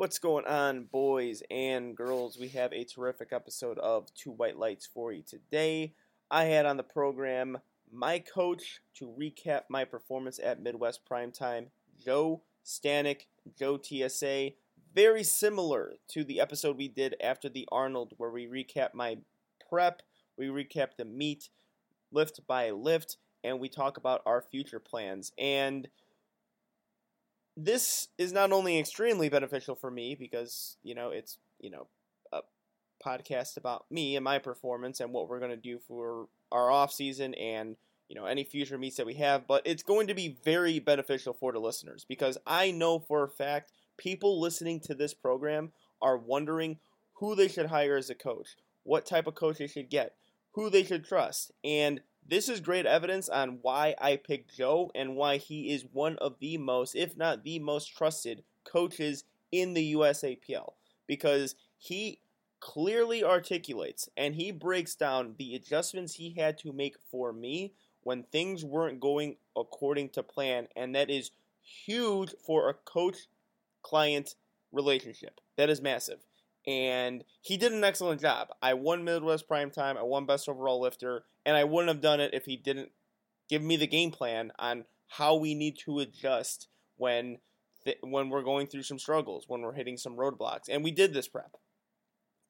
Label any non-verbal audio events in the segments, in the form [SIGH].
What's going on, boys and girls? We have a terrific episode of Two White Lights for you today. I had on the program my coach to recap my performance at Midwest Primetime, Joe Stanek, Joe TSA. Very similar to the episode we did after the Arnold, where we recap my prep, we recap the meet, lift by lift, and we talk about our future plans. And this is not only extremely beneficial for me because you know it's you know a podcast about me and my performance and what we're going to do for our off season and you know any future meets that we have but it's going to be very beneficial for the listeners because i know for a fact people listening to this program are wondering who they should hire as a coach what type of coach they should get who they should trust and this is great evidence on why I picked Joe and why he is one of the most, if not the most trusted coaches in the USAPL because he clearly articulates and he breaks down the adjustments he had to make for me when things weren't going according to plan and that is huge for a coach client relationship. That is massive and he did an excellent job. I won Midwest Prime Time, I won Best Overall Lifter, and I wouldn't have done it if he didn't give me the game plan on how we need to adjust when th- when we're going through some struggles, when we're hitting some roadblocks. And we did this prep.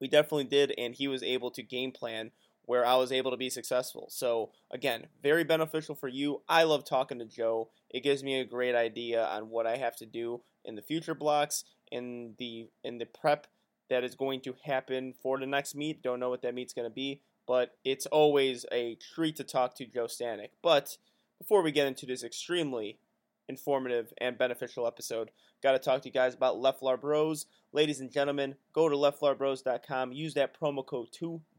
We definitely did, and he was able to game plan where I was able to be successful. So again, very beneficial for you. I love talking to Joe. It gives me a great idea on what I have to do in the future blocks, in the in the prep that is going to happen for the next meet. Don't know what that meet's going to be, but it's always a treat to talk to Joe Stanek. But before we get into this extremely informative and beneficial episode, got to talk to you guys about Leflar Bros. Ladies and gentlemen, go to leflarbros.com. Use that promo code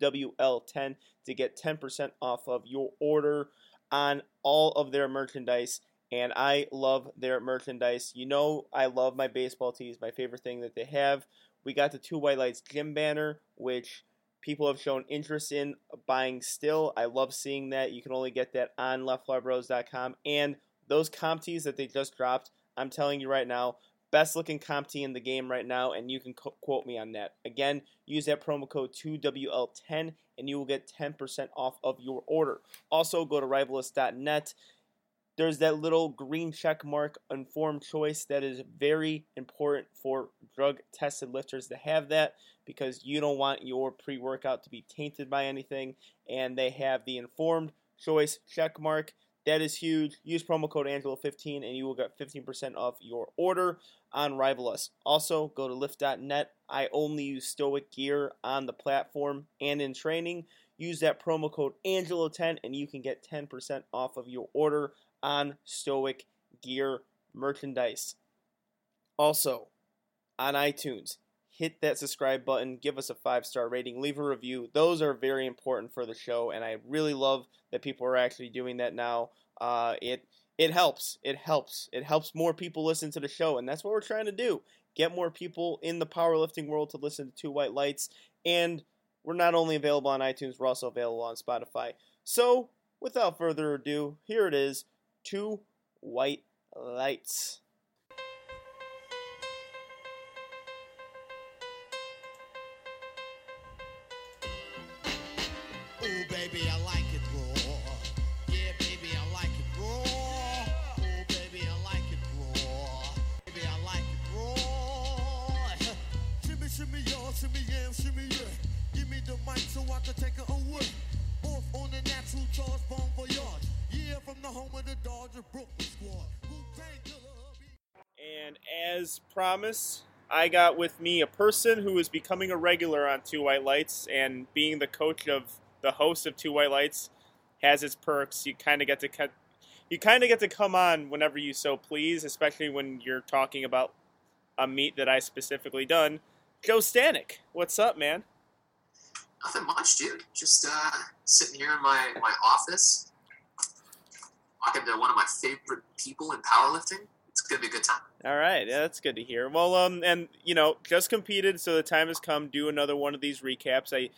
2WL10 to get 10% off of your order on all of their merchandise. And I love their merchandise. You know, I love my baseball tees, my favorite thing that they have. We got the Two White Lights gym banner, which people have shown interest in buying still. I love seeing that. You can only get that on leflarbros.com. And those comp tees that they just dropped, I'm telling you right now, best looking comp tee in the game right now, and you can co- quote me on that. Again, use that promo code 2WL10 and you will get 10% off of your order. Also, go to rivalus.net there's that little green check mark informed choice that is very important for drug tested lifters to have that because you don't want your pre workout to be tainted by anything. And they have the informed choice check mark. That is huge. Use promo code Angelo15 and you will get 15% off your order on Rivalus. Also, go to lift.net. I only use Stoic gear on the platform and in training. Use that promo code Angelo10 and you can get 10% off of your order on Stoic Gear merchandise. Also, on iTunes, hit that subscribe button, give us a five star rating, leave a review. Those are very important for the show, and I really love that people are actually doing that now. Uh, it it helps. It helps. It helps more people listen to the show, and that's what we're trying to do. Get more people in the powerlifting world to listen to Two White Lights, and we're not only available on iTunes, we're also available on Spotify. So, without further ado, here it is two white lights. Ooh, baby, I like it raw. Yeah, baby, I like it raw. Ooh, baby, I like it raw. Baby, I like it raw. shimmy, yeah. Give me the mic so I can take it away. Off on the natural charge, bon voyage. Yeah, from the home of the Dodger Brooklyn squad. And as promised, I got with me a person who is becoming a regular on Two White Lights, and being the coach of the host of Two White Lights has its perks. You kind of get to cut. You kind of get to come on whenever you so please, especially when you're talking about a meet that I specifically done. Joe Stanek, what's up, man? Nothing much, dude. Just uh, sitting here in my, my office, talking to one of my favorite people in powerlifting. It's gonna be a good time. All right, yeah, that's good to hear. Well, um, and you know, just competed, so the time has come. Do another one of these recaps. I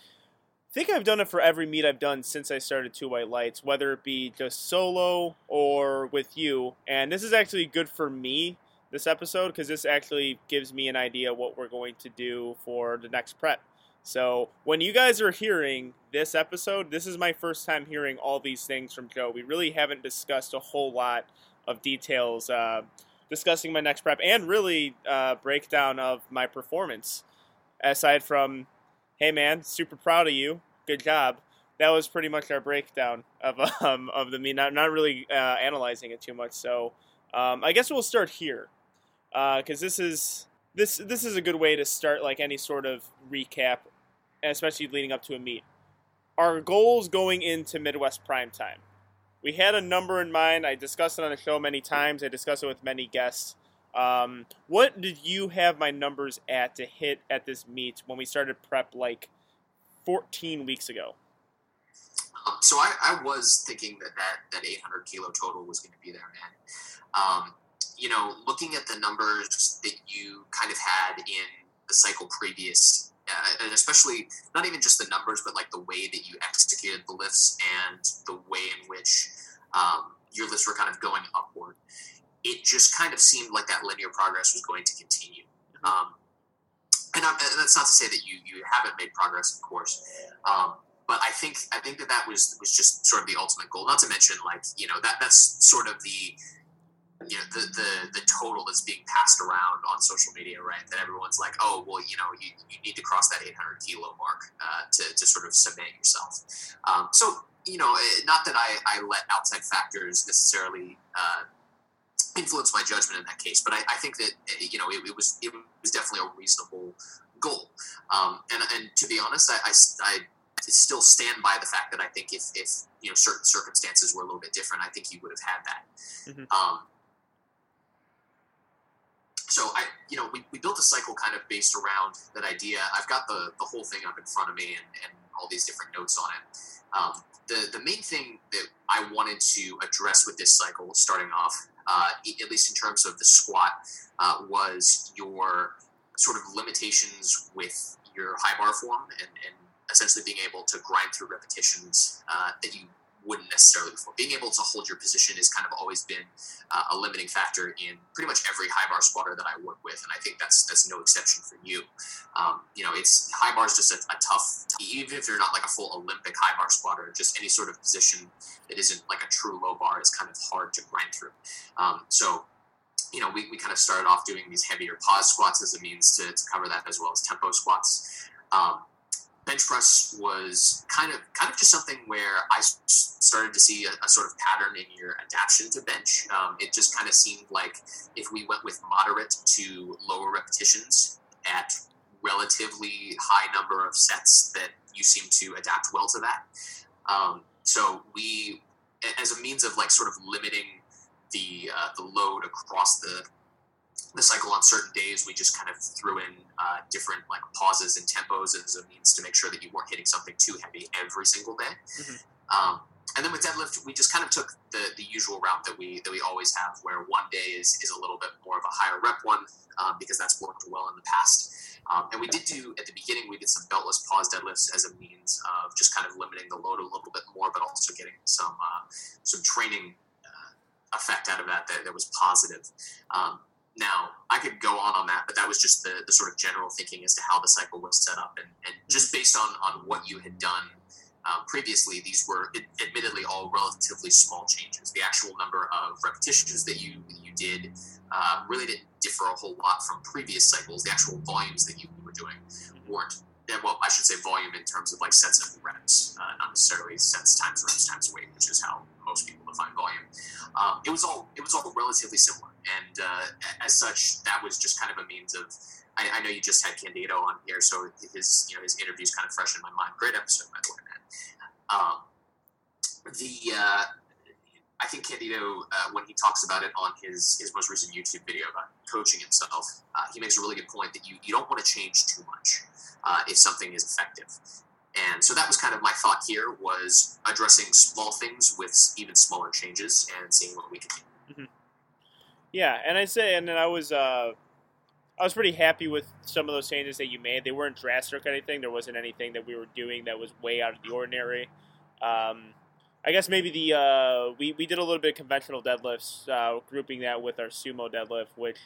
think I've done it for every meet I've done since I started Two White Lights, whether it be just solo or with you. And this is actually good for me this episode because this actually gives me an idea what we're going to do for the next prep. So when you guys are hearing this episode, this is my first time hearing all these things from Joe. We really haven't discussed a whole lot of details uh, discussing my next prep and really uh, breakdown of my performance. Aside from, hey man, super proud of you, good job. That was pretty much our breakdown of [LAUGHS] um, of the meet. Not not really uh, analyzing it too much. So um, I guess we'll start here because this is this this is a good way to start like any sort of recap, especially leading up to a meet. Our goals going into Midwest Prime Time. We had a number in mind. I discussed it on the show many times. I discussed it with many guests. Um, what did you have my numbers at to hit at this meet when we started prep like 14 weeks ago? So I, I was thinking that, that that 800 kilo total was going to be there, man. Um, you know, looking at the numbers that you kind of had in the cycle previous, uh, and especially not even just the numbers, but like the way that you executed the lifts and the way in which um, your lifts were kind of going upward, it just kind of seemed like that linear progress was going to continue. Um, and, and that's not to say that you you haven't made progress, of course. Um, but I think I think that that was was just sort of the ultimate goal. Not to mention, like you know, that that's sort of the you know the the the total that's being passed around on social media, right? That everyone's like, oh, well, you know, you, you need to cross that 800 kilo mark uh, to to sort of cement yourself. Um, so you know, eh, not that I I let outside factors necessarily. Uh, influence my judgment in that case, but I, I think that eh, you know it, it was it was definitely a reasonable goal. Um, and and to be honest, I, I, I still stand by the fact that I think if, if you know certain circumstances were a little bit different, I think he would have had that. Mhm. Um, so I, you know, we, we built a cycle kind of based around that idea. I've got the, the whole thing up in front of me and, and all these different notes on it. Um, the, the main thing that I wanted to address with this cycle, starting off, uh, at least in terms of the squat, uh, was your sort of limitations with your high bar form and, and essentially being able to grind through repetitions uh, that you wouldn't necessarily before. Being able to hold your position has kind of always been uh, a limiting factor in pretty much every high bar squatter that I work with, and I think that's that's no exception for you. Um, you know, it's high bar is just a, a tough, even if you're not like a full Olympic high bar squatter, just any sort of position that isn't like a true low bar is kind of hard to grind through. Um, so you know, we, we kind of started off doing these heavier pause squats as a means to, to cover that, as well as tempo squats. Um, bench press was kind of kind of just something where I started to see a, a sort of pattern in your adaptation to bench. Um, it just kind of seemed like if we went with moderate to lower repetitions at relatively high number of sets, that you seem to adapt well to that. Um, so we, as a means of like sort of limiting the uh, the load across the the cycle on certain days, we just kind of threw in uh, different like pauses and tempos as a means to make sure that you weren't hitting something too heavy every single day. Mhm. Um, and then with deadlift, we just kind of took the, the usual route that we that we always have, where one day is, is a little bit more of a higher rep one um, because that's worked well in the past. Um, and we did do at the beginning, we did some beltless pause deadlifts as a means of just kind of limiting the load a little bit more, but also getting some uh, some training uh, effect out of that that, that was positive. Um, now, I could go on on that, but that was just the, the sort of general thinking as to how the cycle was set up. And, and just based on, on what you had done um, previously, these were ad- admittedly all relatively small changes. The actual number of repetitions that you, you did uh, really didn't differ a whole lot from previous cycles. The actual volumes that you were doing weren't, eh, well, I should say volume in terms of like sets of reps, uh, not necessarily sets times reps times weight, which is how most people define volume. Um, it was all it was all relatively similar, and uh, as such, that was just kind of a means of. I, I know you just had Candido on here, so his you know his interview is kind of fresh in my mind. Great episode, by the way, man. Um, the uh, I think Candido, uh, when he talks about it on his his most recent YouTube video about coaching himself, uh, he makes a really good point that you you don't want to change too much uh, if something is effective. And so that was kind of my thought here was addressing small things with even smaller changes and seeing what we can do. Yeah, and I say, and then I was, uh, I was pretty happy with some of those changes that you made. They weren't drastic or anything. There wasn't anything that we were doing that was way out of the ordinary. Um, I guess maybe the uh, we we did a little bit of conventional deadlifts, uh, grouping that with our sumo deadlift, which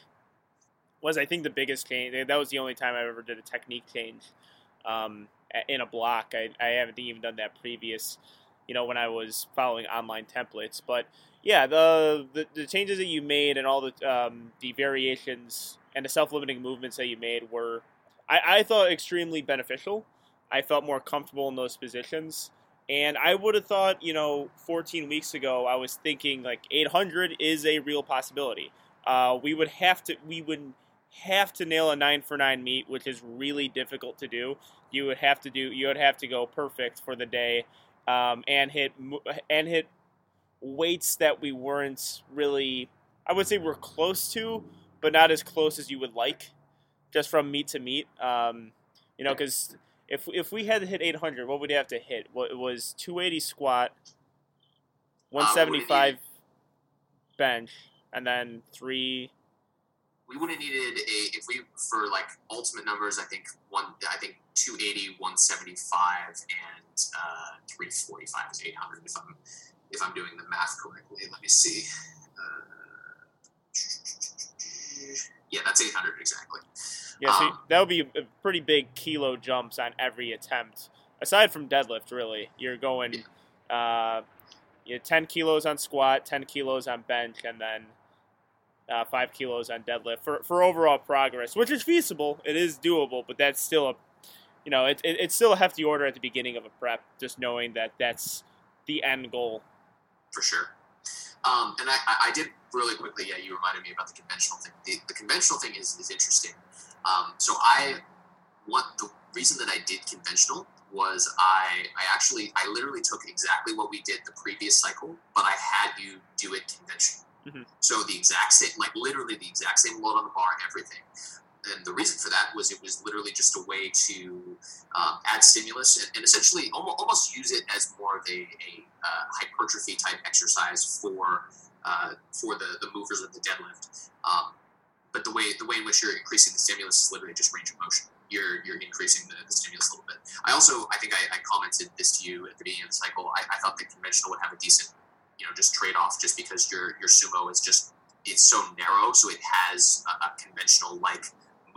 was I think the biggest change. That was the only time I ever did a technique change um, in a block. I, I haven't even done that previous, you know, when I was following online templates. But yeah, the the, the changes that you made and all the um, the variations and the self limiting movements that you made were, I, I thought, extremely beneficial. I felt more comfortable in those positions. And I would have thought, you know, 14 weeks ago, I was thinking like 800 is a real possibility. Uh, we would have to, we would have to nail a nine for nine meet, which is really difficult to do. You would have to do, you would have to go perfect for the day, um, and hit and hit weights that we weren't really. I would say we're close to, but not as close as you would like, just from meet to meet. Um, you know, because if if we had to hit 800, what would we have to hit? What it was 280 squat, 175 bench, and then three. we would have needed a if we for like ultimate numbers i think one i think 280 175 and uh 345 is 800 if i'm if i'm doing the math correctly let me see uh, yeah that's 800 exactly Yeah, so Um, that would be a pretty big kilo jumps on every attempt. Aside from deadlift, really, you're going uh, you know, 10 kilos on squat, 10 kilos on bench, and then uh, five kilos on deadlift for, for overall progress, which is feasible. It is doable, but that's still a you know it, it, it's still a hefty order at the beginning of a prep. Just knowing that that's the end goal. For sure. Um, and I, I- did really quickly. Yeah, you reminded me about the conventional thing. The, the conventional thing is, is interesting. Um, so I, what the reason that I did conventional was I I actually I literally took exactly what we did the previous cycle, but I had you do it conventional. Mhm. So the exact same, like literally the exact same load on the bar, everything. And the reason for that was it was literally just a way to um, add stimulus and, and essentially almost, use it as more of a, a uh, hypertrophy type exercise for uh, for the, the movers of the deadlift. Um, but the way the way in which you're increasing the stimulus is literally just range of motion. You're you're increasing the, the stimulus a little bit. I also I think I, I commented this to you at the beginning of the cycle. I, I thought the conventional would have a decent you know just trade off just because your your sumo is just it's so narrow, so it has a, a conventional like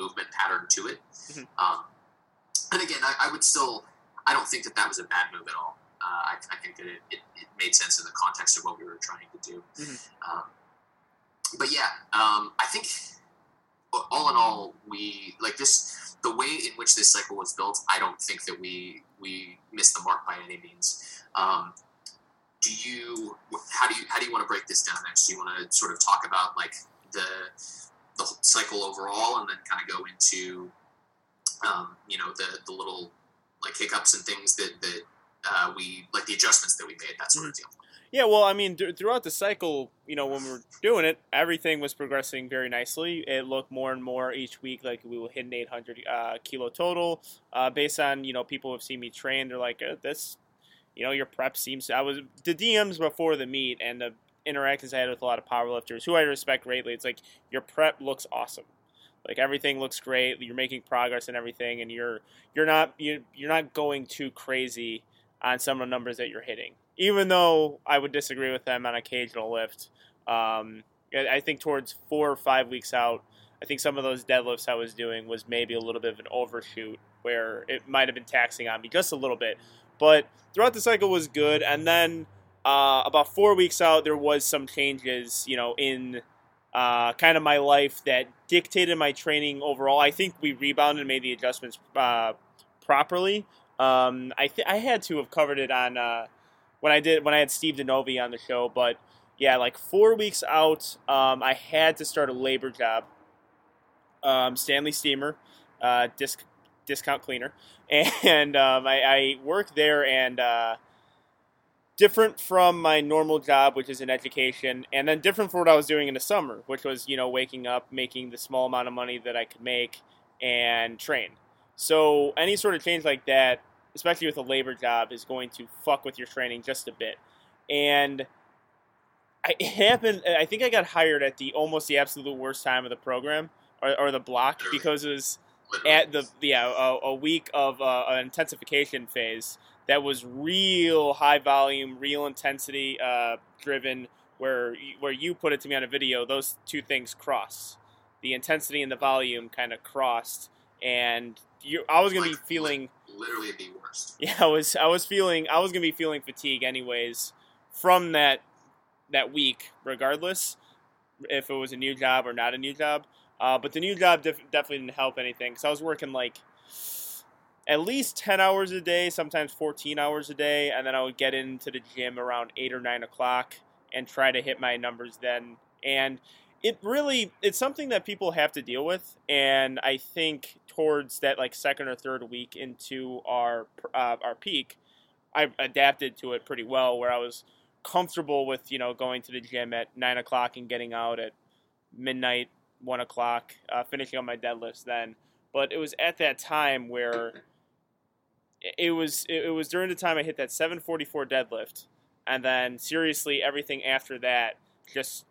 movement pattern to it. Mhm. Um, and again, I, I would still I don't think that that was a bad move at all. Uh, I, I think that it, it, it made sense in the context of what we were trying to do. Mhm. Um, but yeah, um, I think all in all, we like this. The way in which this cycle was built, I don't think that we we missed the mark by any means. Um, do you? How do you? How do you want to break this down next? Do you want to sort of talk about like the the cycle overall, and then kind of go into um, you know the the little like hiccups and things that that uh, we like the adjustments that we made, that sort of deal. Yeah, well, I mean, th- throughout the cycle, you know, when we were doing it, everything was progressing very nicely. It looked more and more each week like we will hit an 800 uh, kilo total. Uh, based on you know people have seen me train, they're like, uh, this, you know, your prep seems. I was the DMs before the meet and the interactions I had with a lot of powerlifters who I respect greatly. It's like your prep looks awesome. Like everything looks great. You're making progress and everything, and you're you're not you you're not going too crazy on some of the numbers that you're hitting. Even though I would disagree with them on occasional lift, um, I think towards four or five weeks out, I think some of those deadlifts I was doing was maybe a little bit of an overshoot where it might have been taxing on me just a little bit. But throughout the cycle was good, and then uh, about four weeks out, there was some changes, you know, in uh, kind of my life that dictated my training overall. I think we rebounded and made the adjustments uh, properly. Um, I th- I had to have covered it on uh, when I did when I had Steve Denovi on the show, but yeah, like four weeks out, um, I had to start a labor job. Um, Stanley Steamer, uh, disc discount cleaner, [LAUGHS] and um, I, I worked there and. Different from my normal job, which is in education, and then different from what I was doing in the summer, which was, you know, waking up, making the small amount of money that I could make and train. So any sort of change like that, especially with a labor job, is going to fuck with your training just a bit. And I, it happened. I think I got hired at the almost the absolute worst time of the program or, or the block because it was at the yeah a, a week of uh, an intensification phase that was real high volume, real intensity uh, driven. Where you- where you put it to me on a video, those two things cross. the intensity and the volume kind of crossed, and you, I was gonna Like, be feeling. literally the worst. [LAUGHS] Yeah, I was I was feeling I was gonna be feeling fatigue anyways from that that week, regardless if it was a new job or not a new job. Uh, but the new job def- definitely didn't help anything because I was working like at least ten hours a day, sometimes fourteen hours a day, and then I would get into the gym around eight or nine o'clock and try to hit my numbers then. And it really it's something that people have to deal with, and I think towards that like second or third week into our uh, our peak, I adapted to it pretty well, where I was comfortable with you know going to the gym at nine o'clock and getting out at midnight, one o'clock, uh, finishing on my deadlifts then. But it was at that time where it- was it was during the time I hit that 744 deadlift, and then seriously everything after that just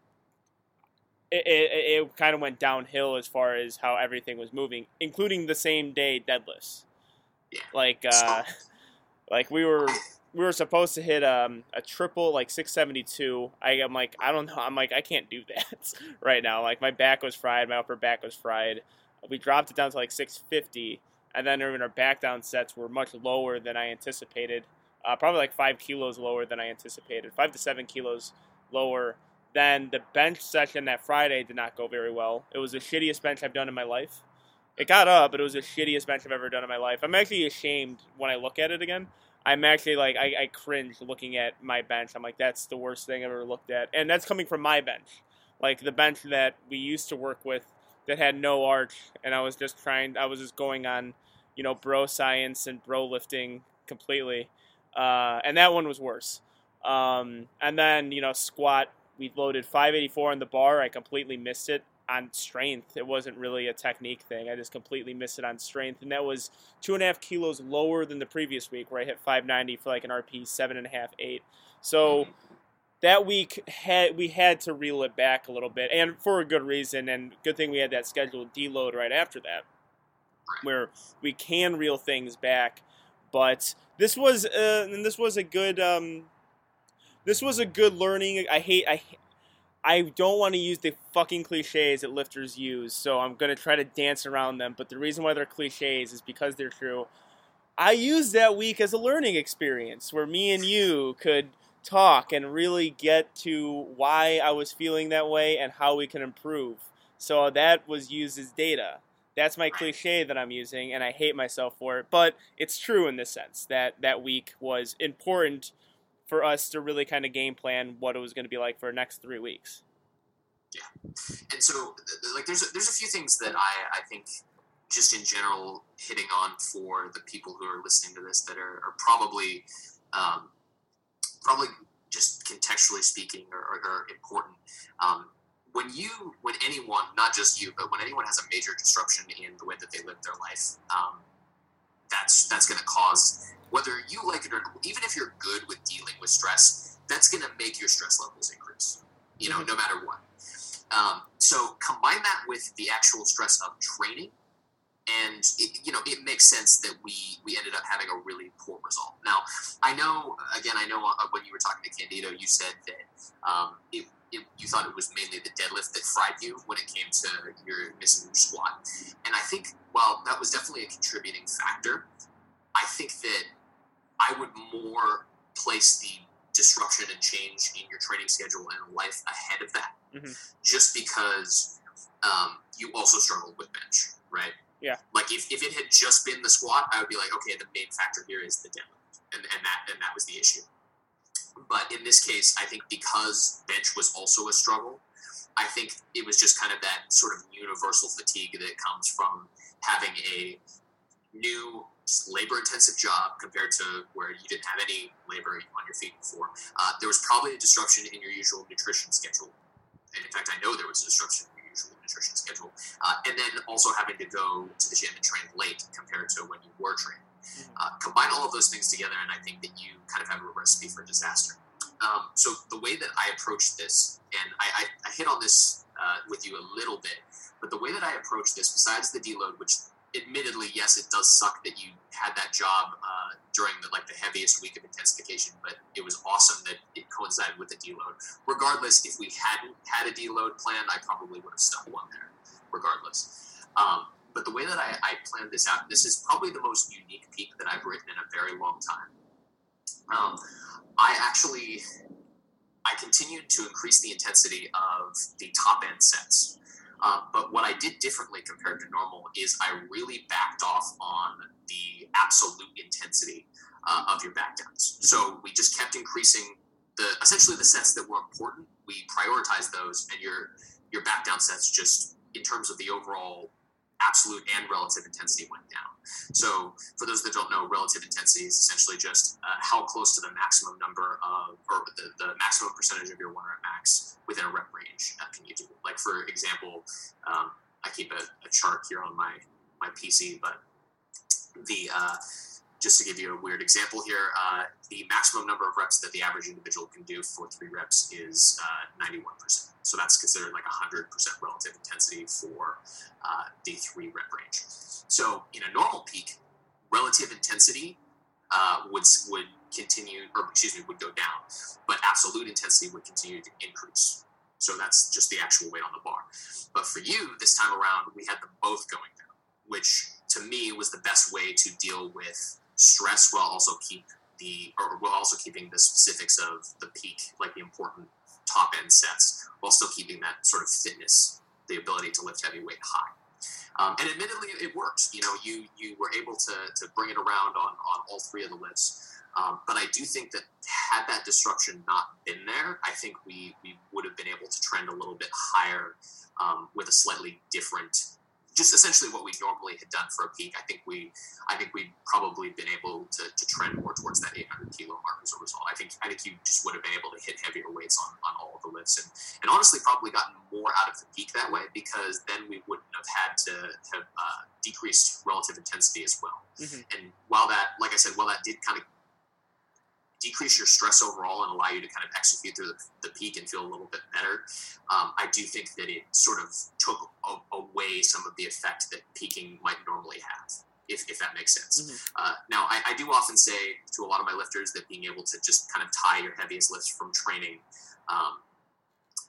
it, it, it kind of went downhill as far as how everything was moving, including the same day deadlifts. Yeah. Like uh, like we were we were supposed to hit um, a triple like 672 I, i'm like i don't know i'm like i can't do [LAUGHS] that right now like my back was fried my upper back was fried we dropped it down to like 650 and then even our back down sets were much lower than i anticipated uh, probably like five kilos lower than i anticipated five to seven kilos lower then the bench session that friday did not go very well. It was the shittiest bench i've done in my life. It got up but it was the shittiest bench i've ever done in my life. I'm actually ashamed when i look at it again. I'm actually like I, I cringe looking at my bench. I'm like that's the worst thing I've ever looked at, and that's coming from my bench, like the bench that we used to work with that had no arch, and I was just trying. I was just going on, you know, bro science and bro lifting completely, uh, and that one was worse. Um, and then you know squat, we loaded 584 on the bar. I completely missed it on strength. It wasn't really a technique thing. I just completely missed it on strength, and that was two and a half kilos lower than the previous week where I hit 590 for like an RP seven and a half eight. So that week had we had to reel it back a little bit, and for a good reason. And good thing we had that scheduled deload right after that, where we can reel things back. But this was uh, and this was a good um, this was a good learning. I hate I I don't want to use the fucking cliches that lifters use, so I'm gonna try to dance around them. But the reason why they're cliches is because they're true. I used that week as a learning experience where me and you could talk and really get to why I was feeling that way and how we can improve. So that was used as data. That's my cliche that I'm using, and I hate myself for it. But it's true in this sense that that week was important for us to really kind of game plan what it was going to be like for the next three weeks. Yeah, and so like there's a, there's a few things that I, I think just in general hitting on for the people who are listening to this that are, are probably um, probably just contextually speaking are, are, are important. Um, when you when anyone not just you but when anyone has a major disruption in the way that they live their life um, that's that's going to cause whether you like it or not, even if you're good with dealing with stress that's going to make your stress levels increase you know no matter what. Um, so combine that with the actual stress of training, and it, you know it makes sense that we we ended up having a really poor result. Now I know again I know uh, when you were talking to Candido, you said that um, it, it, you thought it was mainly the deadlift that fried you when it came to your missing your squat, and I think while that was definitely a contributing factor, I think that I would more place the disruption and change in your training schedule and life ahead of that Mhm. just because um, you also struggled with bench, right? Yeah. Like if, if it had just been the squat, I would be like, okay, the main factor here is the deadlift, and, and that and that was the issue. But in this case, I think because bench was also a struggle, I think it was just kind of that sort of universal fatigue that comes from having a new labor intensive job compared to where you didn't have any labor on your feet before. Uh, there was probably a disruption in your usual nutrition schedule. And in fact, I know there was a disruption in nutrition schedule. Uh, and then also having to go to the gym and train late compared to when you were training. Uh, combine all of those things together, and I think that you kind of have a recipe for disaster. Um, so the way that I approached this, and I, I, I hit on this uh, with you a little bit, but the way that I approached this, besides the deload, which admittedly, yes, it does suck that you had that job uh, during the like the heaviest week of intensification, but it was awesome that it coincided with the deload. Regardless, if we hadn't had a deload plan, I probably would have stuck one there. regardless. Um, but the way that I, I planned this out, this is probably the most unique peak that I've written in a very long time. Um, I actually I continued to increase the intensity of the top end sets. Uh, but what I did differently compared to normal is I really backed off on the absolute intensity uh, of your backdowns. So we just kept increasing the essentially the sets that were important. We prioritized those, and your your backdown sets just in terms of the overall absolute and relative intensity went down. So, for those that don't know, relative intensity is essentially just uh, how close to the maximum number of, or the, the maximum percentage of your one rep max within a rep range uh, can you do. Like, for example, um, I keep a, a, chart here on my, my PC, but the, uh, just to give you a weird example here, uh, the maximum number of reps that the average individual can do for three reps is uh, 91%. So that's considered like 100% relative intensity for uh, the three rep range. So in a normal peak, relative intensity uh, would would continue, or excuse me, would go down, but absolute intensity would continue to increase. So that's just the actual weight on the bar. But for you, this time around, we had them both going down, which to me was the best way to deal with stress while also keep the or while also keeping the specifics of the peak, like the important top end sets, while still keeping that sort of fitness, the ability to lift heavy weight high. Um, and admittedly, it worked. You know, you you were able to to bring it around on on all three of the lifts. Um, but I do think that had that disruption not been there, I think we we would have been able to trend a little bit higher um, with a slightly different just essentially what we normally had done for a peak. I think we, I think we'd probably been able to, to trend more towards that 800 kilo mark as a result. I think I think you just would have been able to hit heavier weights on, on all the lifts, and, and honestly probably gotten more out of the peak that way because then we wouldn't have had to have uh, decreased relative intensity as well. Mm-hmm. And while that, like I said, while that did kind of decrease your stress overall and allow you to kind of execute through the, the peak and feel a little bit better. Um, I do think that it sort of took a, away some of the effect that peaking might normally have. If, if that makes sense. Mm-hmm. Uh, now, I, I, do often say to a lot of my lifters that being able to just kind of tie your heaviest lifts from training um,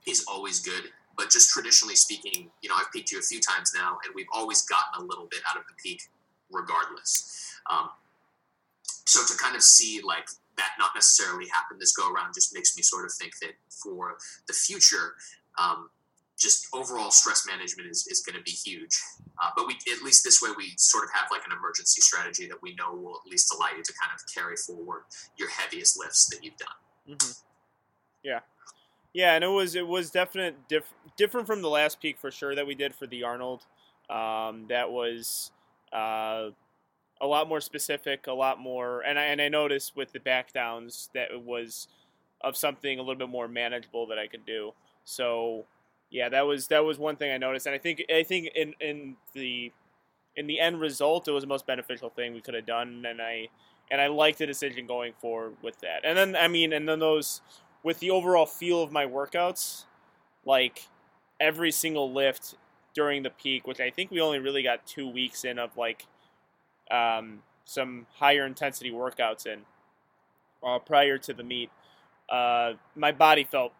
is always good. But just traditionally speaking, you know, I've peaked you a few times now, and we've always gotten a little bit out of the peak regardless. Um, so to kind of see like that not necessarily happen this go around just makes me sort of think that for the future, um, just overall stress management is, is going to be huge. Uh, but we at least this way we sort of have like an emergency strategy that we know will at least allow you to kind of carry forward your heaviest lifts that you've done. Mm-hmm. Yeah, yeah, and it was it was definite diff- different from the last peak for sure that we did for the Arnold. Um, that was uh, a lot more specific, a lot more, and I, and I noticed with the back downs that it was of something a little bit more manageable that I could do. So yeah, that was that was one thing I noticed, and I think I think in in the in the end result, it was the most beneficial thing we could have done, and I and I liked the decision going forward with that. And then I mean, and then those with the overall feel of my workouts, like every single lift during the peak, which I think we only really got two weeks in of like um, some higher intensity workouts in uh, prior to the meet, uh, my body felt,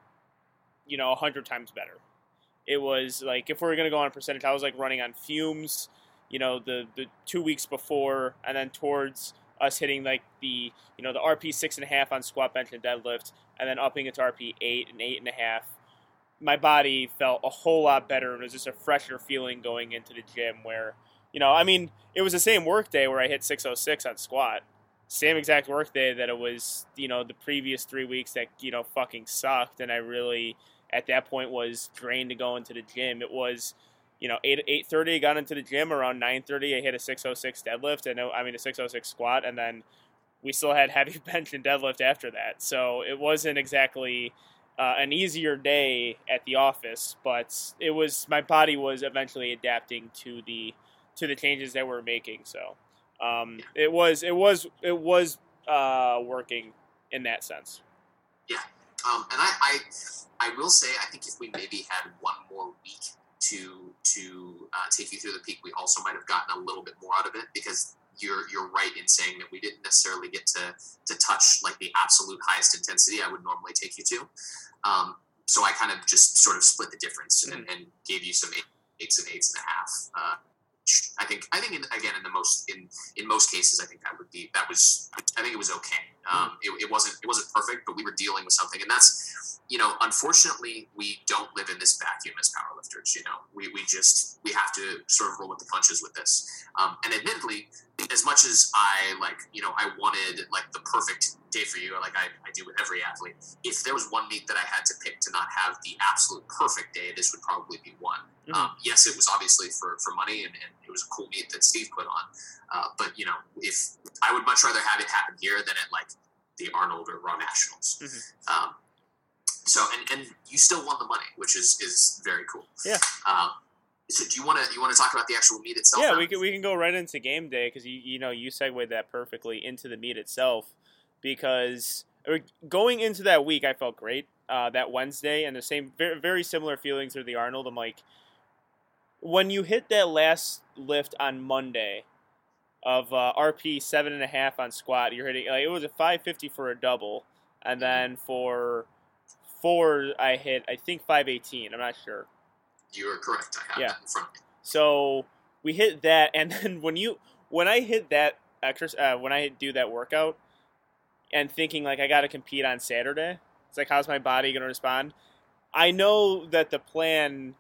you know, a hundred times better. It was like if we are gonna go on percentage, I was like running on fumes, you know, the the two weeks before, and then towards us hitting like the you know the RP six and a half on squat, bench, and deadlift, and then upping it to RP eight and eight and a half. My body felt a whole lot better, and it was just a fresher feeling going into the gym where you know, I mean, it was the same work day where I hit 606 on squat. Same exact work day that it was, you know, the previous three weeks that, you know, fucking sucked. And I really, at that point, was drained to go into the gym. It was, you know, 8, 8.30, I got into the gym. Around 9.30, I hit a 606 deadlift. And I mean, a 606 squat. And then we still had [LAUGHS] heavy bench and deadlift after that. So it wasn't exactly uh, an easier day at the office, but it was, my body was eventually adapting to the, to the changes that we're making. So um, it was it was it was uh, working in that sense. Yeah, um, and I, I I will say I think if we maybe had one more week to to uh, take you through the peak, we also might have gotten a little bit more out of it because you're you're right in saying that we didn't necessarily get to to touch like the absolute highest intensity I would normally take you to. Um, so I kind of just sort of split the difference and, mm-hmm. and gave you some eights and eights and a half. Uh, I think I think in, again in the most in in most cases I think that would be that was I think it was okay. Um, it, it wasn't it wasn't perfect, but we were dealing with something, and that's you know unfortunately we don't live in this vacuum as powerlifters. You know we we just we have to sort of roll with the punches with this. Um, and admittedly, as much as I like you know I wanted like the perfect day for you, like I, I do with every athlete. If there was one meet that I had to pick to not have the absolute perfect day, this would probably be one. Mhm. Um, yes, it was obviously for, for money, and, and it was a cool meet that Steve put on. Uh, but you know, if I would much rather have it happen here than at like the Arnold or Raw Nationals. Mhm. Um, so and, and you still won the money, which is is very cool. Yeah. Um, so do you want to you want to talk about the actual meet itself? Yeah, now? we can we can go right into game day because you you know you segued that perfectly into the meet itself because going into that week I felt great. Uh, that Wednesday and the same very, very similar feelings with the Arnold. I'm like, when you hit that last lift on Monday of uh, RP seven and a half on squat, you're hitting like it was a 550 for a double, and then for four I hit I think 518. I'm not sure. You are correct. I have Yeah. that in front of me. So we hit that, [LAUGHS] and then when you when I hit that exercise, uh, when I do that workout, and thinking like I got to compete on Saturday, it's like how's my body to respond? I know that the plan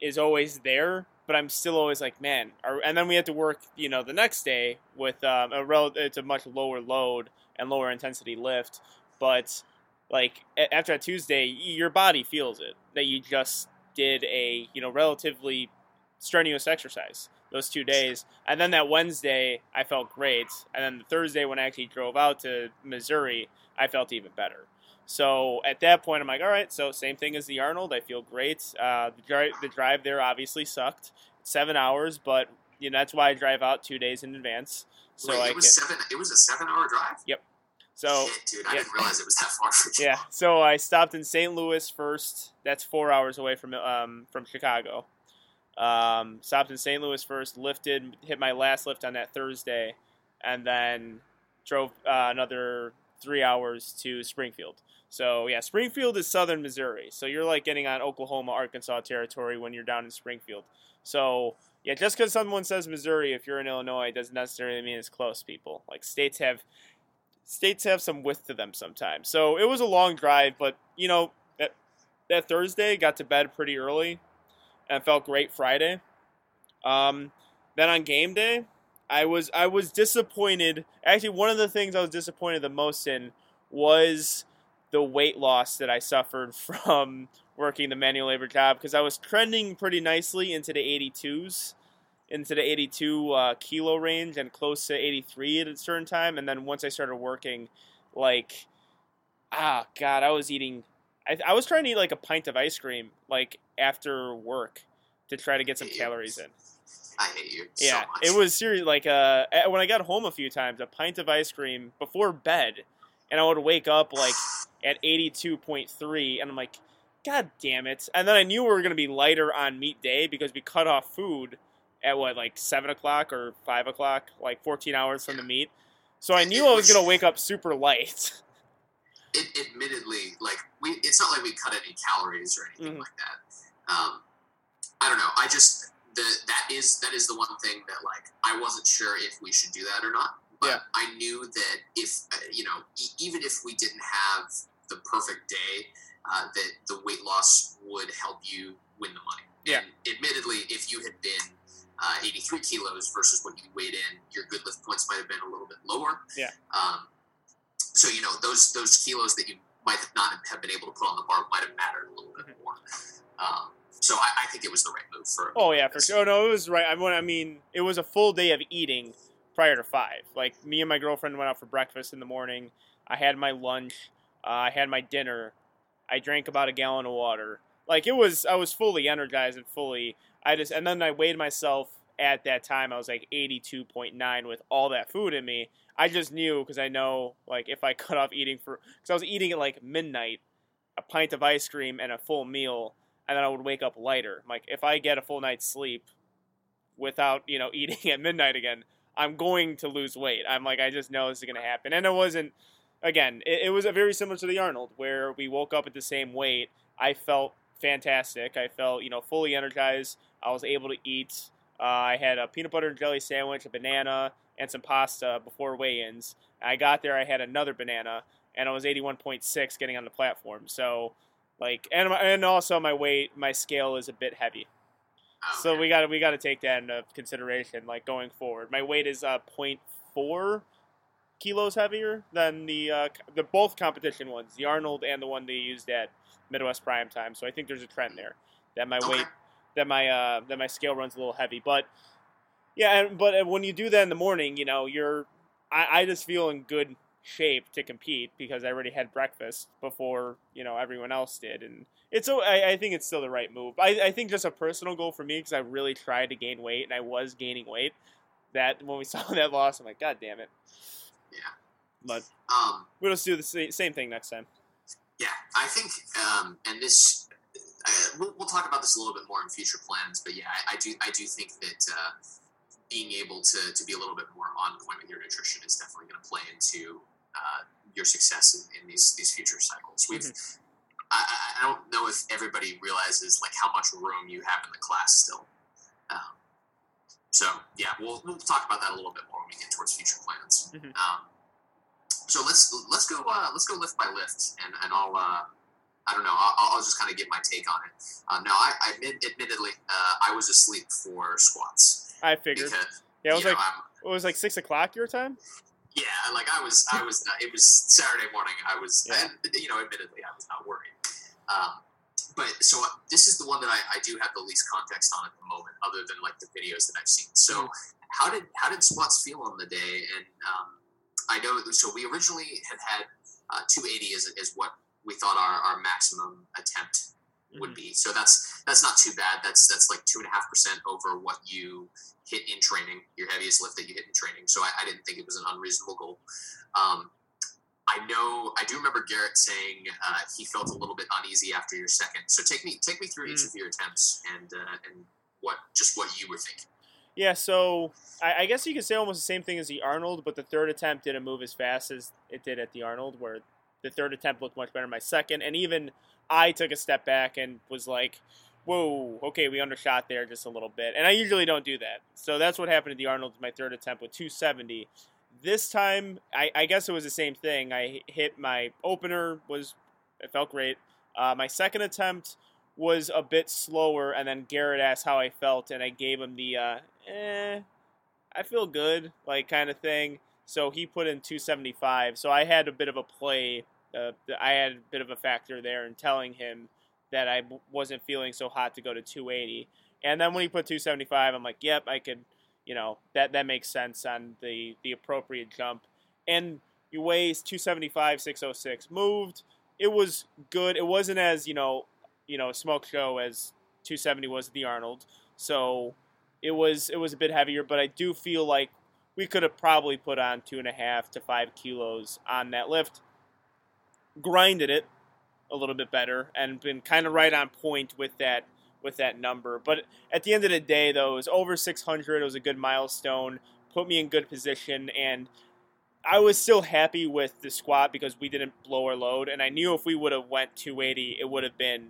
is always there, but I'm still always like, man. Are, and then we had to work, you know, the next day with um, a rel- it's a much lower load and lower intensity lift, but like a- after that Tuesday, your body feels it that you just did a you know relatively strenuous exercise those two days, and then that Wednesday I felt great, and then the Thursday when I actually drove out to Missouri, I felt even better. So at that point, I'm like, all right, so same thing as the Arnold. I feel great. Uh, the, drive, the drive there obviously sucked, seven hours, but you know that's why I drive out two days in advance. So Wait, I it can, was seven. It was a seven-hour drive. Yep. So Shit, dude, I yeah. didn't realize it was that far yeah, so I stopped in St. Louis first. That's four hours away from um, from Chicago. Um, stopped in St. Louis first, lifted, hit my last lift on that Thursday, and then drove uh, another three hours to Springfield. So yeah, Springfield is southern Missouri. So you're like getting on Oklahoma, Arkansas territory when you're down in Springfield. So yeah, just because someone says Missouri, if you're in Illinois, doesn't necessarily mean it's close. People like states have states have some width to them sometimes. So it was a long drive, but you know that that Thursday got to bed pretty early and felt great Friday. Um, then on game day, I was I was disappointed. Actually, one of the things I was disappointed the most in was the weight loss that I suffered [LAUGHS] from working the manual labor job because I was trending pretty nicely into the 82s, into the 82 uh, kilo range and close to 83 at a certain time. And then once I started working, like, ah, God, I was eating. I, I was trying to eat like a pint of ice cream like after work to try to get some calories in. I hate you Yeah, so much. it was serious. Like uh, when I got home a few times, a pint of ice cream before bed, and I would wake up like at eighty two point three, and I'm like, God damn it! And then I knew we were gonna be lighter on meet day because we cut off food at what like seven o'clock or five o'clock, like fourteen hours from the meet. So I knew I was gonna wake up super light. [LAUGHS] it, admittedly, like we, it's not like we cut any calories or anything Mhm. like that. Um, I don't know. I just the that is that is the one thing that like I wasn't sure if we should do that or not. But Yeah. I knew that if uh, you know, e- even if we didn't have the perfect day, uh, that the weight loss would help you win the money. Yeah. And admittedly, if you had been uh, 83 kilos versus what you weighed in, your good lift points might have been a little bit lower. Yeah. Um, so you know those those kilos that you might not have been able to put on the bar might have mattered a little bit Mhm. more. Um, so I, I think it was the right move for. Oh yeah, for sure. Oh, no, it was right. I mean, I mean, it was a full day of eating prior to five. Like me and my girlfriend went out for breakfast in the morning. I had my lunch. Uh, I had my dinner. I drank about a gallon of water. Like it was, I was fully energized and fully. I just and then I weighed myself at that time. I was like eighty two point nine with all that food in me. I just knew because I know like if I [LAUGHS] cut off eating for because I was eating at like midnight, a pint of ice cream and a full meal and then I would wake up lighter. Like if I get a full night's sleep without you know [LAUGHS] eating at midnight again, I'm going to lose weight. I'm like I just know this is to happen, and it wasn't. Again, it, it was a very similar to the Arnold, where we woke up at the same weight. I felt fantastic. I felt you know fully energized. I was able to eat. Uh, I had a peanut butter and jelly sandwich, a banana, and some pasta before weigh-ins. I got there, I had another banana, and I was 81.6 getting on the platform. So, like, and and also my weight, my scale is a bit heavy. Oh, So we got we got to take that into consideration, like going forward. My weight is uh 0.4 kilos heavier than the uh, the both competition ones, the Arnold and the one they used at Midwest Prime Time. So I think there's a trend there that my weight that my uh that my scale runs a little heavy, but yeah, and, but uh, when you do that in the morning, you know you're I, I just feel in good shape to compete because I already had breakfast before you know everyone else did, and it's so I, I think it's still the right move. I, I think just a personal goal for me because I really tried to gain weight and I was gaining weight. That when we [LAUGHS] saw that loss, I'm like, God damn it! But Um, we'll just do the same thing next time. Yeah, I think, um, and this, uh, we'll, we'll talk about this a little bit more in future plans. But yeah, I, I do, I do think that uh, being able to, to be a little bit more on point with your nutrition is definitely going to play into uh, your success in, in these these future cycles. We've, I, I- I don't know if everybody realizes like how much room you have in the class still. Um, so yeah, we'll we'll talk about that a little bit more when we get towards future plans. Mhm. Um, so let's let's go uh, let's go lift by lift, and and I'll uh, I don't know I'll, I'll just kind of get my take on it. Uh, now I, I admit, admittedly uh, I was asleep for squats I figured. because Yeah, it was like know, it was like six o'clock your time. yeah like I was I was it was Saturday morning I was Yeah. and, you know admittedly I was not worried. Um, but so this is the one that I, I do have the least context on at the moment, other than like the videos that I've seen. So Mm-hmm. how did how did squats feel on the day? And um, I know so we originally had had uh, 280 is, as what we thought our, our maximum attempt would Mm-hmm. be. So that's that's not too bad. That's that's like two and a half percent over what you hit in training, your heaviest lift that you hit in training. So I, I didn't think it was an unreasonable goal. Um, I know I do remember Garrett saying uh, he felt a little bit uneasy after your second. So take me take me through each Mm. of your attempts and uh, and what just what you were thinking. Yeah, so I, I guess you could say almost the same thing as the Arnold, but the third attempt didn't move as fast as it did at the Arnold, where the third attempt looked much better than my second, and even I took a step back and was like, "Whoa, okay, we undershot there just a little bit," and I usually don't do that. So that's what happened at the Arnold. My third attempt with 270. This time, I, I guess it was the same thing. I hit my opener was it felt great. Uh, my second attempt was a bit slower, and then Garrett asked how I felt, and I gave him the uh, eh, I feel good, like kind of thing. So he put in 275. So I had a bit of a play. Uh, I had a bit of a factor there in telling him that I wasn't feeling so hot to go to 280. And then when he put 275, I'm like, yep, I could, you know, that that makes sense on the the appropriate jump. And he weighs 275, 606. Moved. It was good. It wasn't as you know, you know, smoke show as 270 was at the Arnold. So it was it was a bit heavier, but I do feel like we could have probably put on two and a half to five kilos on that lift, grinded it a little bit better, and been kind of right on point with that with that number. But at the end of the day, though, it was over 600. It was a good milestone, put me in good position, and I was still happy with the squat because we didn't blow our load, and I knew if we would have went 280, it would have been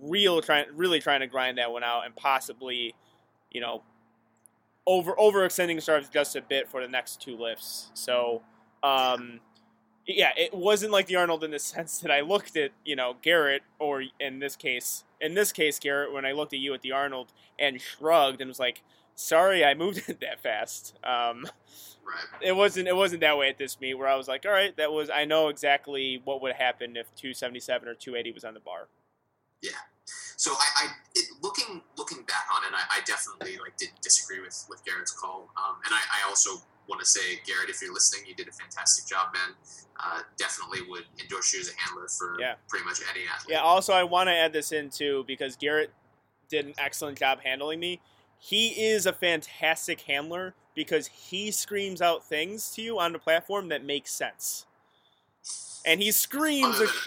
real trying really trying to grind that one out and possibly you know, over overextending ourselves just a bit for the next two lifts. So, um, yeah, it wasn't like the Arnold in the [LAUGHS] sense that I looked at you know Garrett or in this case, in this case Garrett, when I looked at you at the Arnold and shrugged and was like, "Sorry, I moved [LAUGHS] it that fast." Um, Right. it wasn't it wasn't that way at this meet where I was like, "All right, that was I know exactly what would happen if 277 or 280 was on the bar." So I, I it, looking looking back on it, I, I definitely like didn't disagree with with Garrett's call, um, and I, I also want to say, Garrett, if you're listening, you did a fantastic job, man. Uh, definitely would endorse you as a handler for Yeah. pretty much any athlete. Yeah. Also, I want to add this in too because Garrett did an excellent job handling me. He is a fantastic handler because he screams out things to you on the platform that make sense. And he screams a sh-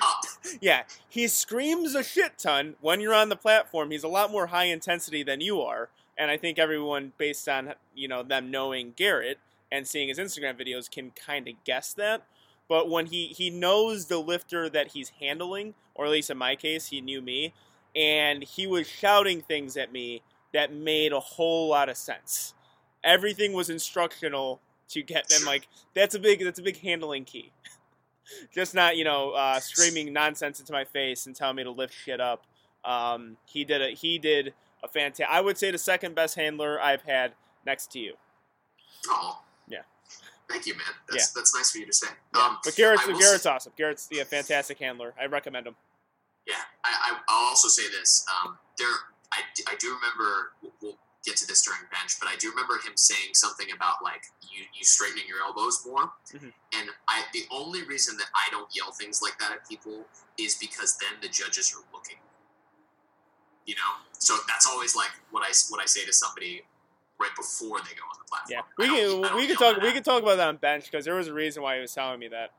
yeah, he screams a shit ton when you're on the platform. He's a lot more high intensity than you are, and I think everyone, based on you know them knowing Garrett and seeing his Instagram videos, can kind of guess that. But when he he knows the lifter that he's handling, or at least in my case, he knew me, and he was shouting things at me that made a whole lot of sense. Everything was instructional to get them like that's a big that's a big handling key. Just not you know uh, screaming nonsense into my face and telling me to lift shit up. Um, he did a he did a fantastic. I would say the second best handler I've had next to you. Oh. Yeah. Thank you, man. That's that's nice for you to say. Yeah. Um, but Garrett's will Garrett's awesome. Garrett's yeah, fantastic handler. I recommend him. Yeah, I, I, I'll also say this. Um, there, I, I do remember. We'll get to this during bench, but I do remember him saying something about like you, you straightening your elbows more. Mhm. And I, the only reason that I don't yell things like that at people is because then the judges are looking. You know, so that's always like what I what I say to somebody right before they go on the platform. Yeah, we can we can talk we can talk about that on bench because there was a reason why he was telling me that.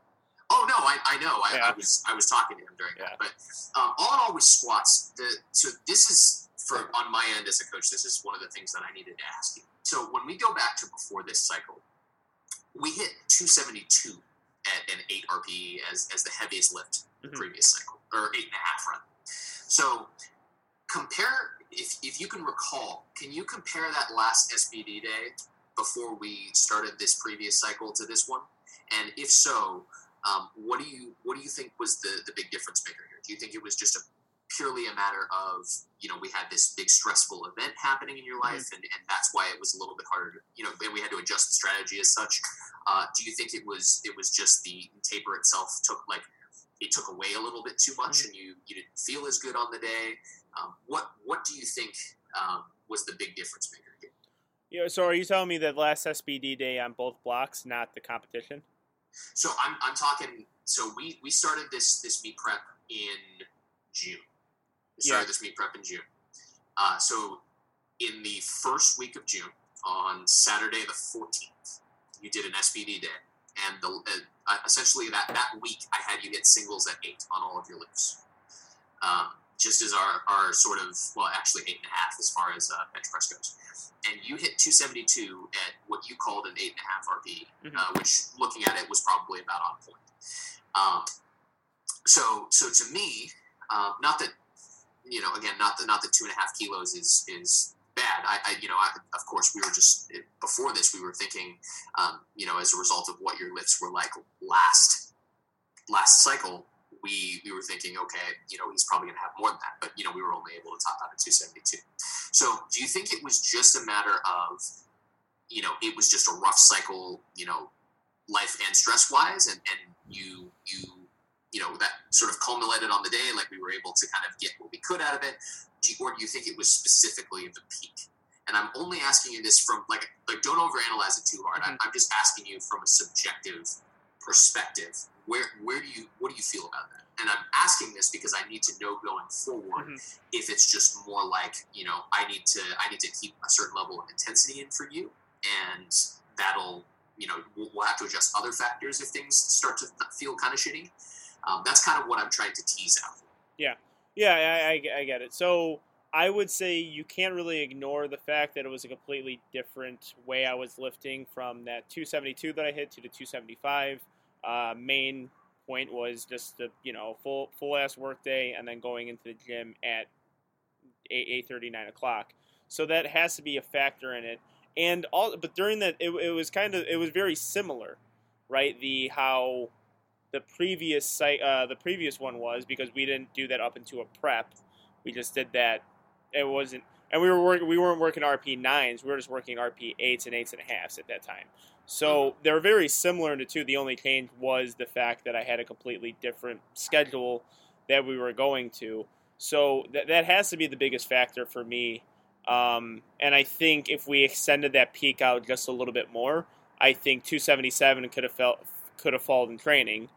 Oh no, I, I know. I, Yeah. I was I was talking to him during Yeah. that. But um, all in all, with squats, the so this is for on my end as a coach. This is one of the things that I needed to ask you. So when we go back to before this cycle, we hit 272 at an eight RPE as as the heaviest lift the Mhm. previous cycle, or eight and a half run. So compare if if you can recall, can you compare that last SBD day before we started this previous cycle to this one? And if so, um, what do you what do you think was the the big difference maker here? Do you think it was just a purely a matter of you know we had this big stressful event happening in your life, and, and that's why it was a little bit harder, to, you know, and we had to adjust the strategy as such. Uh, do you think it was it was just the taper itself took like it took away a little bit too much, and you you didn't feel as good on the day? Um, what what do you think um, was the big difference maker here? Yeah, so are you telling me that last SBD day on both blocks, not the competition? So I'm, I'm talking. So we, we started this this meet prep in June. We started Yeah. this meet prep in June. Uh, so in the first week of June, on Saturday the 14th, you did an SBD day, and the uh, essentially that that week I had you hit singles at eight on all of your lifts. Um, just as our, our sort of well, actually eight and a half as far as uh, bench press goes, and you hit 272 at what you called an eight and a half RPE Mhm. uh, which looking at it was probably about on point. Um, so, so to me, um, not that you know, again, not the not the two and a half kilos is is bad. I, I you know, I, of course, we were just before this, we were thinking, um, you know, as a result of what your lifts were like last last cycle. We, we were thinking, okay, you know, he's probably going to have more than that, but you know, we were only able to top out at 272. So, do you think it was just a matter of you know, it was just a rough cycle, you know, life and stress wise, and, and you you know that sort of culminated on the day, like we were able to kind of get what we could out of it, or do you think it was specifically the peak? And I'm only asking you this from like like don't overanalyze it too hard. I'm, I'm just asking you from a subjective perspective. Where where do you what do you feel about that? And I'm asking this because I need to know going forward Mhm. if it's just more like you know I need to I need to keep a certain level of intensity in for you, and that'll you know we'll, we'll have to adjust other factors if things start to feel kind of shitty. Um, that's kind of what I'm trying to tease out. Yeah, I, I, I get it. So I would say you can't really ignore the fact that it was a completely different way I was lifting from that 272 that I hit to the 275. Uh, main point was just the you know full full ass work day and then going into the gym at 8 eight thirty nine o'clock. So that has to be a factor in it. And all, but during that, it, it was kind of it was very similar, right? The how the previous site, uh, the previous one was because we didn't do that up into a prep. We just did that. It wasn't, and we were working. We weren't working RP nines. We were just working RP eights and eights and a halves at that time. So they're very similar the two. The only change was the fact that I had a completely different schedule that we were going to. So that that has to be the biggest factor for me. Um, and I think if we extended that peak out just a little bit more, I think 277 could have felt could have fallen in training,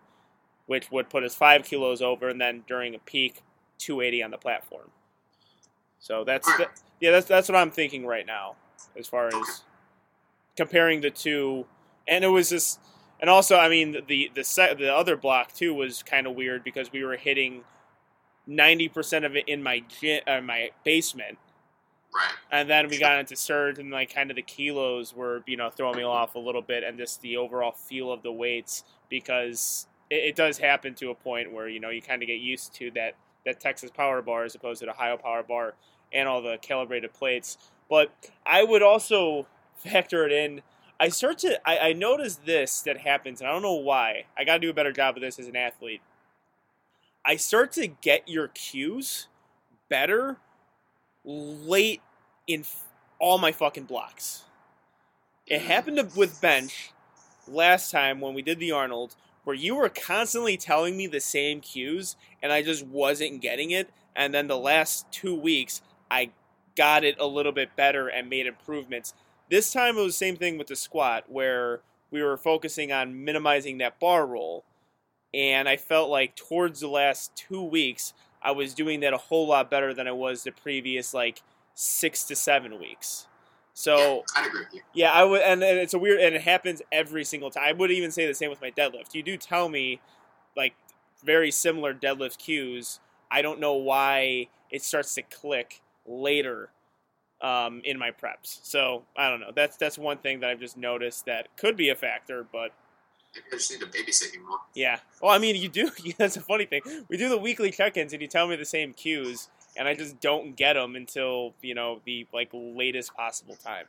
which would put us five kilos over, and then during a peak, 280 on the platform. So that's that, yeah, that's that's what I'm thinking right now, as far as comparing the two. And it was just, and also, I mean, the the set, the other block too was kind of weird because we were hitting 90% of it in my gym, uh, my basement, Right. and then we got into surge, and like kind of the kilos were, you know, throwing me off a little bit, and just the overall feel of the weights because it, it does happen to a point where you know you kind of get used to that that Texas power bar as opposed to the Ohio power bar, and all the calibrated plates. But I would also [LAUGHS] factor it in. I start to I, I notice this that happens, and I don't know why. I got to do a better job of this as an athlete. I start to get your cues better late in f- all my fucking blocks. It happened to, with bench last time when we did the Arnold, where you were constantly telling me the same cues, and I just wasn't getting it. And then the last two weeks, I got it a little bit better and made improvements. This time it was the same thing with the squat, where we were focusing on minimizing that bar roll. And I felt like towards the last two weeks, I was doing that a whole lot better than I was the previous like six to seven weeks. So yeah, I'd agree with you. yeah, I would, and, and it's a weird, and it happens every single time. I would even say the same with my deadlift. You do tell me, like, very similar deadlift cues. I don't know why it starts to click later um, in my preps. So I don't know. That's that's one thing that I've just noticed that could be a factor, but Maybe I just need to babysit you more. yeah. Well, I mean, you do. [LAUGHS] That's a funny thing. We do the weekly check-ins, and you tell me the same cues, and I just don't get them until you know the like latest possible time.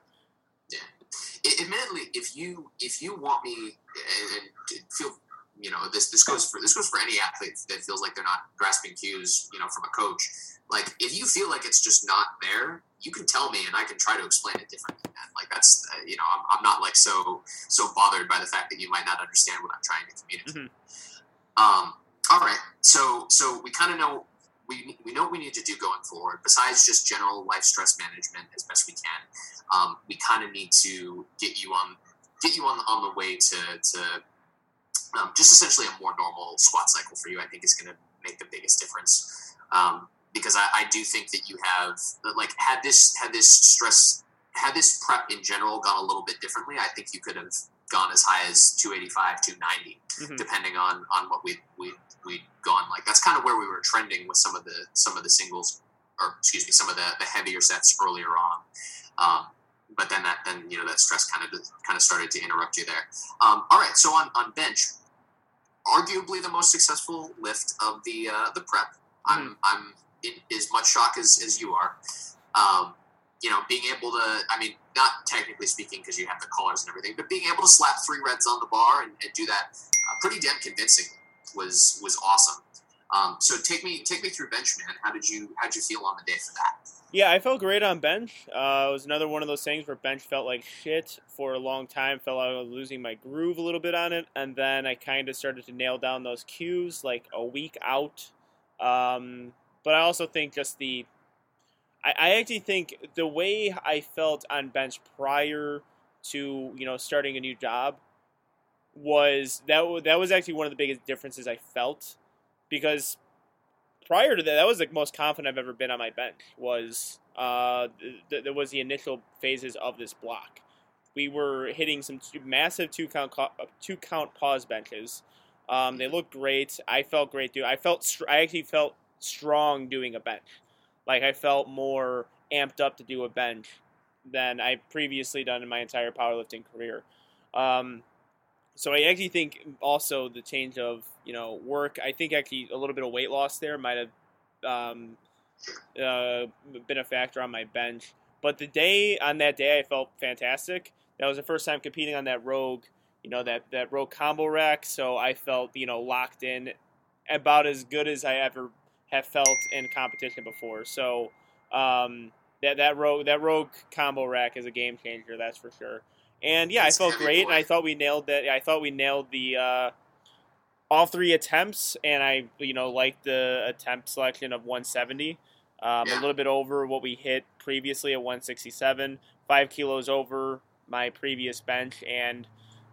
I- admittedly, if you if you want me and, feel you know this this goes for this goes for any athlete that feels like they're not grasping cues you know from a coach. Like if you feel like it's just not there, you can tell me and I can try to explain it differently. Like that's uh, you know I'm, I'm not like so so bothered by the fact that you might not understand what I'm trying to communicate. Um, all right, so so we kind of know we, we know what we need to do going forward. Besides just general life stress management as best we can, um, we kind of need to get you on get you on on the way to to um, just essentially a more normal squat cycle for you. I think is going to make the biggest difference um, because I, I do think that you have like had this had this stress had this prep in general gone a little bit differently. I think you could have gone as high as 285 290 Mhm. depending on on what we we we'd gone like. That's kind of where we were trending with some of the some of the singles or excuse me some of the, the heavier sets earlier on. Um, but then that then you know that stress kind of kind of started to interrupt you there. Um, all right so on on bench arguably the most successful lift of the uh, the prep. I'm i'm in as much shock as, as you are. Um, you know being able to i mean not technically speaking because you have the collars and everything but being able to slap three reds on the bar and, and do that uh, pretty damn convincing was was awesome um, so take me take me through bench man how did you how did you feel on the day for that Yeah, I felt great on bench. Uh, it was another one of those things where bench felt like shit for a long time. Felt like I was losing my groove a little bit on it, and then I kind of started to nail down those cues like a week out. Um, but I also think just the, I, I actually think the way I felt on bench prior to you know starting a new job was that that was actually one of the biggest differences I felt because prior to that, that was the most confident I've ever been on my bench. Was uh, th- there was the initial phases of this block. We were hitting some massive two count two count pause benches. Um, they looked great. I felt great too. I felt I actually felt strong doing a bench. Like I felt more amped up to do a bench than I previously done in my entire powerlifting career. Um, so I actually think also the change of you know work. I think actually a little bit of weight loss there might have um, uh, been a factor on my bench. But the day on that day, I felt fantastic. That was the first time competing on that Rogue, you know that that Rogue combo rack. So I felt you know locked in, about as good as I ever have felt in competition before. So um, that that Rogue that Rogue combo rack is a game changer. That's for sure. And yeah, I felt great, and I thought we nailed that. I thought we nailed the uh, all three attempts, and I you know liked the attempt selection of 170, um, a little bit over what we hit previously at 167, five kilos over my previous bench, and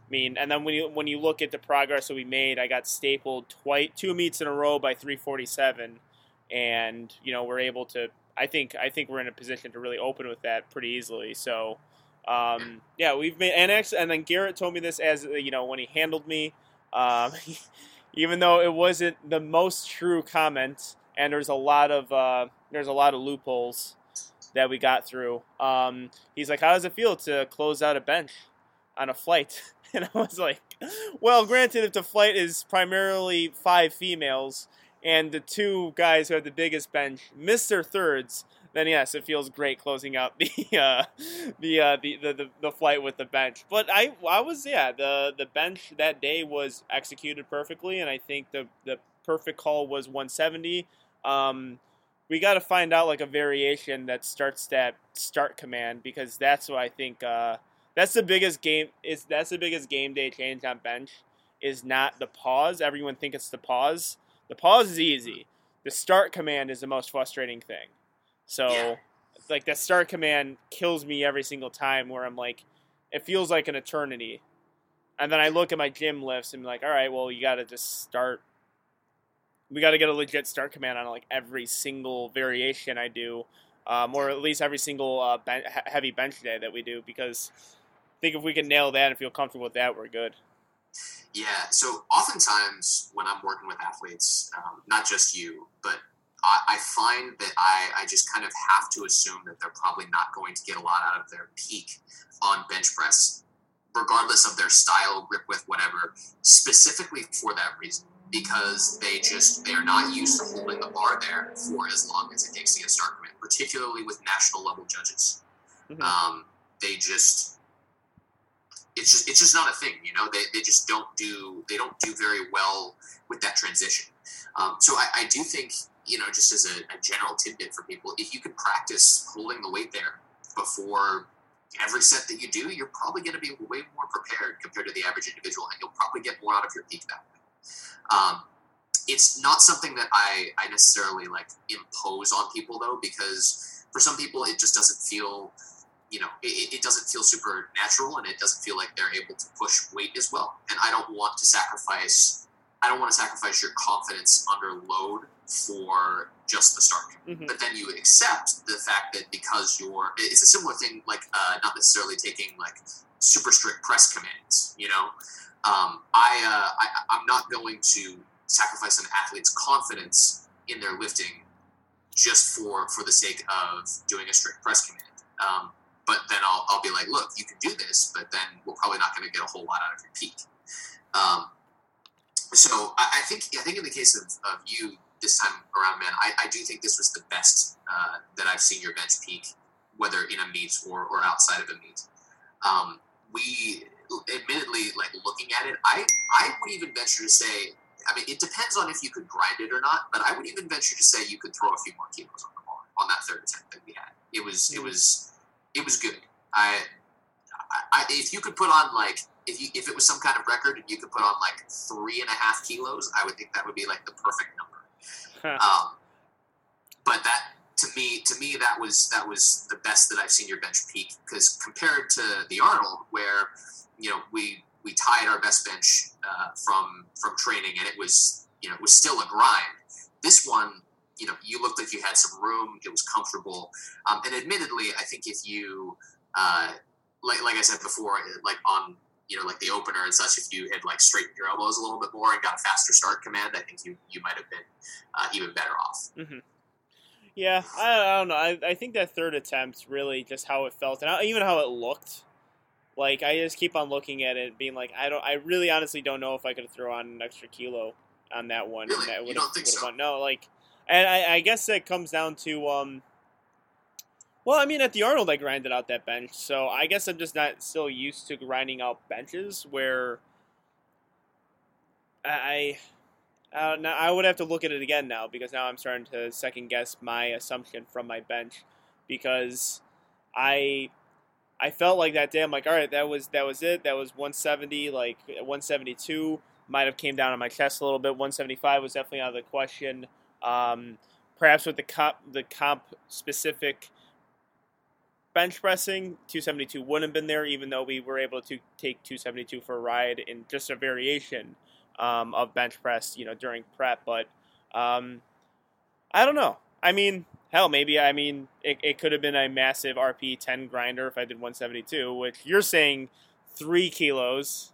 I mean, and then when you when you look at the progress that we made, I got stapled twice, two meets in a row by 347, and you know we're able to. I think I think we're in a position to really open with that pretty easily. So. Um, yeah, we've made, and actually, and then Garrett told me this as you know when he handled me, um, [LAUGHS] even though it wasn't the most true comment, and there's a lot of uh, there's a lot of loopholes that we got through. Um, he's like, "How does it feel to close out a bench on a flight?" [LAUGHS] And I was like, "Well, granted, if the flight is primarily five females." And the two guys who have the biggest bench miss their thirds, then yes, it feels great closing out [LAUGHS] the uh, the, uh, the, the the the flight with the bench. But I I was yeah the the bench that day was executed perfectly, and I think the the perfect call was 170. Um, we got to find out like a variation that starts that start command because that's what I think. Uh, that's the biggest game. Is that's the biggest game day change on bench is not the pause. Everyone think it's the pause. The pause is easy. The start command is the most frustrating thing. So, Yeah. like that start command kills me every single time. Where I'm like, it feels like an eternity, and then I look at my gym lifts and be like, all right, well, you got to just start. We got to get a legit start command on like every single variation I do, um, or at least every single uh, ben- heavy bench day that we do, because think if we can nail that and feel comfortable with that, we're good. Yeah. So oftentimes when I'm working with athletes, um, not just you, but I, I find that I, I just kind of have to assume that they're probably not going to get a lot out of their peak on bench press, regardless of their style, grip width, whatever, specifically for that reason. Because they just they are not used to holding the bar there for as long as it takes to get start command, particularly with national level judges. Mhm. Um, they just it's just it's just not a thing you know? They, they just don't do they don't do very well with that transition. Um, so I, I do think you know just as a, a general tidbit for people if you can practice holding the weight there before every set that you do you're probably going to be way more prepared compared to the average individual and you'll probably get more out of your peak that way. Um, it's not something that I, I necessarily like impose on people though because for some people it just doesn't feel you know, it, it doesn't feel super natural and it doesn't feel like they're able to push weight as well. And I don't want to sacrifice, I don't want to sacrifice your confidence under load for just the start. Mhm. But then you accept the fact that because you're, it's a similar thing, like uh, not necessarily taking like super strict press commands, you know? Um, I, uh, I, I'm not going to sacrifice an athlete's confidence in their lifting just for, for the sake of doing a strict press command. Um, but then I'll, I'll be like, look, you can do this, but then we're probably not going to get a whole lot out of your peak. Um, so I, I think I think in the case of, of you this time around, man, I, I do think this was the best uh, that I've seen your bench peak, whether in a meet or, or outside of a meet. Um, we admittedly like looking at it, I I would even venture to say, I mean, it depends on if you could grind it or not, but I would even venture to say you could throw a few more kilos on the bar on that third attempt that we had. It was it Mhm. was it was good. I, I, I if you could put on like if you if it was some kind of record and you could put on like three and a half kilos, I would think that would be like the perfect number. Um, but that to me to me that was that was the best that I've seen your bench peak because compared to the Arnold where you know we we tied our best bench uh, from from training and it was you know it was still a grind. This one you know you looked like you had some room. It was comfortable. Um, and admittedly, I think if you uh, like like I said before, like on you know like the opener and such, if you had like straightened your elbows a little bit more and got a faster start command, I think you you might have been uh, even better off. hmm Yeah, I, I don't know. I, I think that third attempt really just how it felt and how, even how it looked. Like I just keep on looking at it, being like, I don't. I really, honestly don't know if I could throw on an extra kilo on that one. Really? and that You don't think so? won. No, like, and I, I guess that comes down to um. Well, I mean, at the Arnold, I grinded out that bench, so I guess I'm just not still used to grinding out benches where I, uh, now I would have to look at it again now because now I'm starting to second guess my assumption from my bench because I I felt like that day I'm like all right that was that was it that was 170 like 172 might have came down on my chest a little bit 175 was definitely out of the question um, perhaps with the comp the comp specific bench pressing 272 wouldn't have been there even though we were able to take 272 for a ride in just a variation um, of bench press, you know, during prep. But um, I don't know. I mean, hell, maybe I mean it, it could have been a massive RP 10 grinder if I did 172, which you're saying three kilos,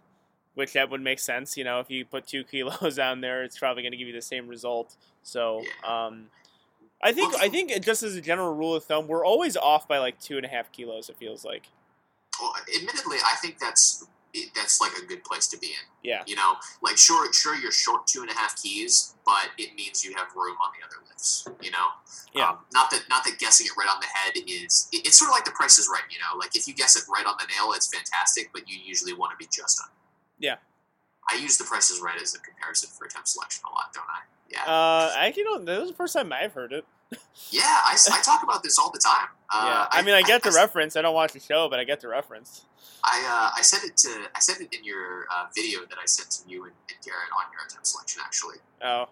which that would make sense. You know, if you put two [LAUGHS] kilos on there, it's probably going to give you the same result. So. Um, I think I think just as a general rule of thumb, we're always off by like two and a half kilos. It feels like. Well, admittedly, I think that's that's like a good place to be in. Yeah. You know, like sure, sure, you're short two and a half keys, but it means you have room on the other lifts. You know. Yeah. Um, not that not that guessing it right on the head is. It, it's sort of like the Price is Right. You know, like if you guess it right on the nail, it's fantastic, but you usually want to be just on. Yeah. I use the Price is Right as a comparison for attempt selection a lot, don't I? Yeah. Uh, I actually don't. That was the first time I've heard it. yeah, I, I talk about this all the time. Uh, yeah, I mean, I get the I, reference. I don't watch the show, but I get the reference. I uh, I said it to I said it in your uh, video that I sent to you and, and Garrett on your attempt selection actually. Oh,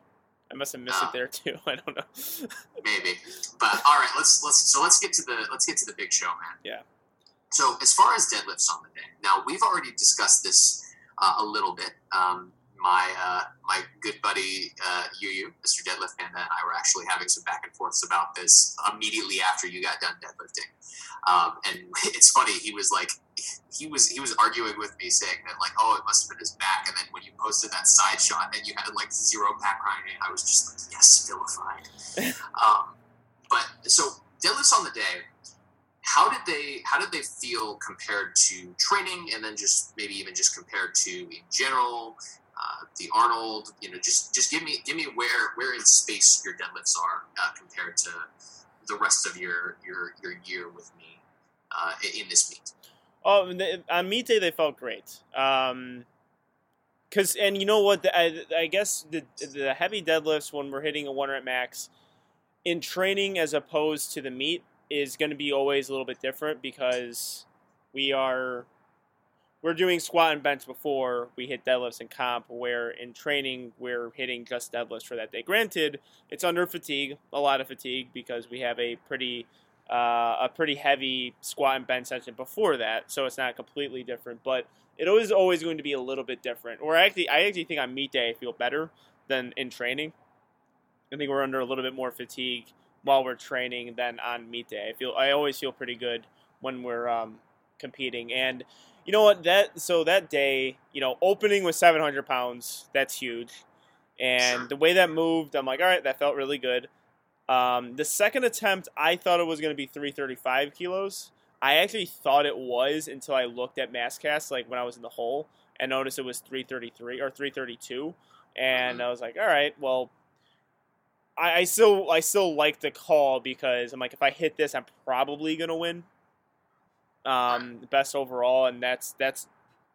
I must have missed Uh, it there too. [LAUGHS] I don't know. [LAUGHS] maybe. But all right, let's let's so let's get to the let's get to the big show, man. Yeah. So as far as deadlifts on the day, now we've already discussed this uh, a little bit. Um, my uh, my good buddy uh, Yu Mr. Deadlift Panda, and I were actually having some back and forths about this immediately after you got done deadlifting. Um, and [LAUGHS] it's funny, he was like, he was he was arguing with me, saying that like, oh, it must have been his back. And then when you posted that side shot and you had like zero back grinding, I was just like, yes, vilified. [LAUGHS] um, but so deadlifts on the day, how did they how did they feel compared to training, and then just maybe even just compared to in general? Uh, the Arnold, you know, just just give me give me where where in space your deadlifts are uh, compared to the rest of your your your year with me uh, in this meet. Oh, on meet day they felt great. Um, cause and you know what? I, I guess the the heavy deadlifts when we're hitting a one rep max in training as opposed to the meet is going to be always a little bit different because we are we're doing squat and bench before we hit deadlifts and comp. Where in training we're hitting just deadlifts for that day. Granted, it's under fatigue, a lot of fatigue because we have a pretty uh, a pretty heavy squat and bench session before that, so it's not completely different. But it is always going to be a little bit different. Or actually, I actually think on meet day I feel better than in training. I think we're under a little bit more fatigue while we're training than on meet day. I feel I always feel pretty good when we're um, competing. And you know what? That so that day, you know, opening with 700 pounds, that's huge. And the way that moved, I'm like, all right, that felt really good. Um, the second attempt, I thought it was going to be 335 kilos. I actually thought it was until I looked at mass Masscast, like when I was in the hole, and noticed it was 333 or 332, and Mhm. I was like, all right, well, I, I still I still like the call because I'm like, if I hit this, I'm probably gonna win. Um, best overall, and that's that's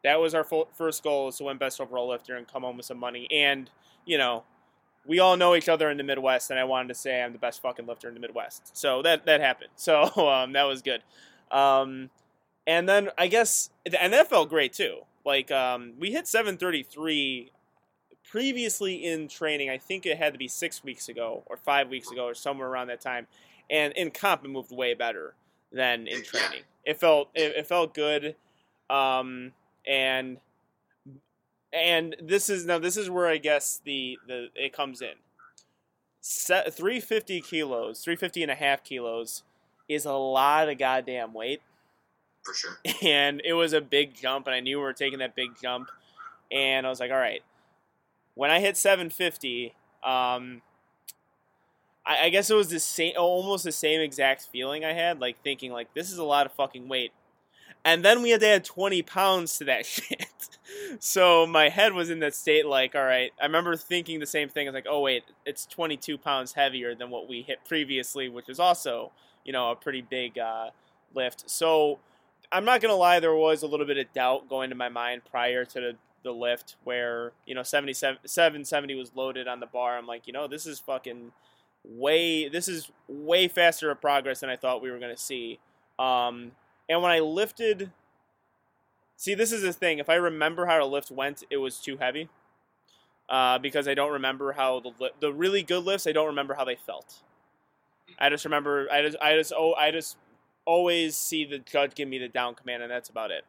that was our first goal is to win best overall lifter and come home with some money, and you know we all know each other in the Midwest, and I wanted to say I'm the best fucking lifter in the Midwest. So that that happened. [LAUGHS] So um, that was good. Um, and then I guess, and that felt great too. Like um, we hit 733 previously in training. I think it had to be six weeks ago or five weeks ago or somewhere around that time. And in comp, it moved way better than in training. It felt it, it felt good. Um, and and this is now this is where I guess the, the it comes in. Set, 350 kilos, 350 and a half kilos is a lot of goddamn weight. for sure. [LAUGHS] And it was a big jump, and I knew we were taking that big jump. And I was like, all right. When I hit 750, um, I, I guess it was the same, almost the same exact feeling I had, like thinking, like, this is a lot of fucking weight. And then we had to add 20 pounds to that [LAUGHS] shit. so my head was in that state, like, all right. I remember thinking the same thing. I was like, oh, wait, it's 22 pounds heavier than what we hit previously, which is also, you know, a pretty big uh, lift. So I'm not going to lie, there was a little bit of doubt going to my mind prior to the, the lift where, you know, 77, 770 was loaded on the bar. I'm like, you know, this is fucking way, this is way faster of progress than I thought we were going to see. Um, and when I lifted, see, this is the thing. If I remember how the lift went, it was too heavy. Uh, because I don't remember how the li- the really good lifts. I don't remember how they felt. I just remember. I just. I just. Oh. I just always see the judge give me the down command, and that's about it.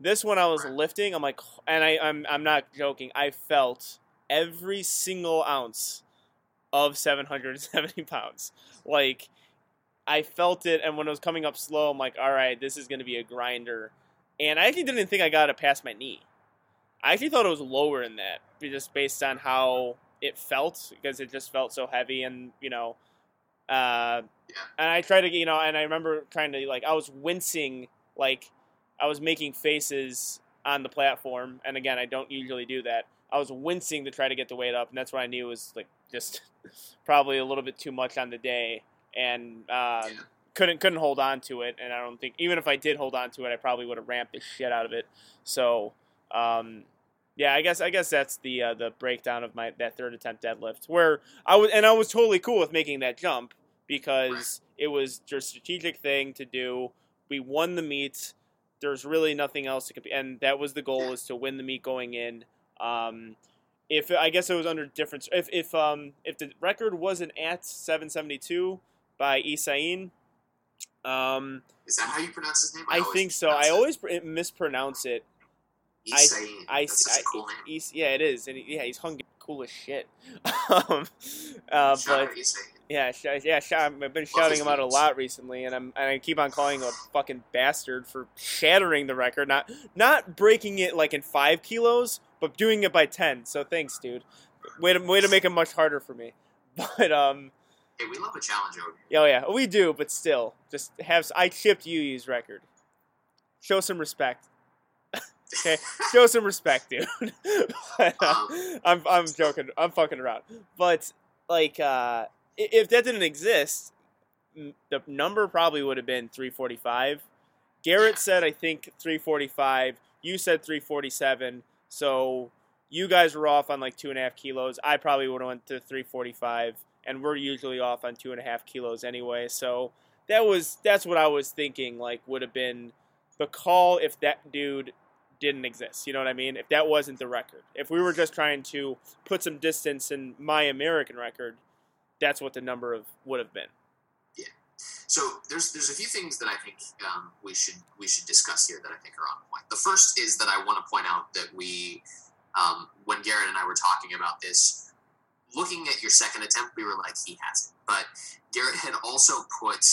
This one I was lifting. I'm like, and I, I'm. I'm not joking. I felt every single ounce of 770 [LAUGHS] pounds. Like I felt it, and when it was coming up slow, I'm like, all right, this is going to be a grinder. And I actually didn't think I got it past my knee. I actually thought it was lower than that, just based on how it felt, because it just felt so heavy, and you know, uh, and I tried to, you know, and I remember trying to like, I was wincing, like, I was making faces on the platform, and again, I don't usually do that. I was wincing to try to get the weight up, and that's what I knew was like just [LAUGHS] probably a little bit too much on the day, and uh, couldn't couldn't hold on to it. And I don't think even if I did hold on to it, I probably would have ramped the shit out of it. So, um, yeah, I guess I guess that's the uh, the breakdown of my that third attempt deadlift where I was and I was totally cool with making that jump because it was just a strategic thing to do. We won the meet. There's really nothing else to compete, and that was the goal is to win the meet going in. Um, if I guess it was under different if if um if the record wasn't at 772 by Isain, um, Is that how you pronounce his name? I always think so. I pronounce it always mispronounce it. Isain. I, I, a cool name. he's- yeah, it is, and yeah, he's hung cool as shit. [LAUGHS] um, uh, but yeah, sh- yeah, sh- I've been shouting him out a lot recently, and I'm and I keep on calling him a fucking bastard for shattering the record, not not breaking it like in five kilos, but doing it by ten. So thanks, dude. Way to way to make it much harder for me. [LAUGHS] But um, Hey, we love a challenge over yeah, oh yeah, we do, but still, just have I chipped Yu's record. Show some respect. [LAUGHS] okay, show some respect, dude. [LAUGHS] But, uh, Um, I'm I'm joking. I'm fucking around. But like, uh, if that didn't exist, the number probably would have been 345. Garrett Yeah. said I think 345. You said 347. So you guys were off on like two and a half kilos. I probably would have went to 345, and we're usually off on two and a half kilos anyway. So that was that's what I was thinking. Like would have been the call if that dude didn't exist. You know what I mean? If that wasn't the record, if we were just trying to put some distance in my American record, that's what the number of would have been. So there's there's a few things that I think um, we should we should discuss here that I think are on point. The first is that I want to point out that we, um, when Garrett and I were talking about this, looking at your second attempt, we were like, he has it. But Garrett had also put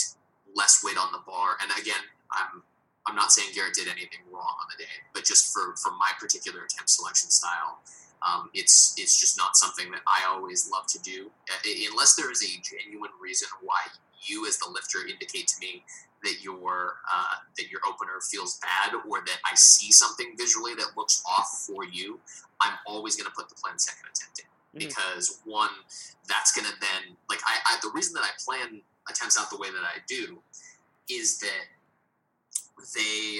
less weight on the bar, and again, I'm I'm not saying Garrett did anything wrong on the day, but just for for my particular attempt selection style, um, it's it's just not something that I always love to do, uh, unless there is a genuine reason why you as the lifter indicate to me that your uh, that your opener feels bad or that I see something visually that looks off for you, I'm always going to put the plan second attempt in Mhm. because one, that's going to then like I, I the reason that I plan attempts out the way that I do is that they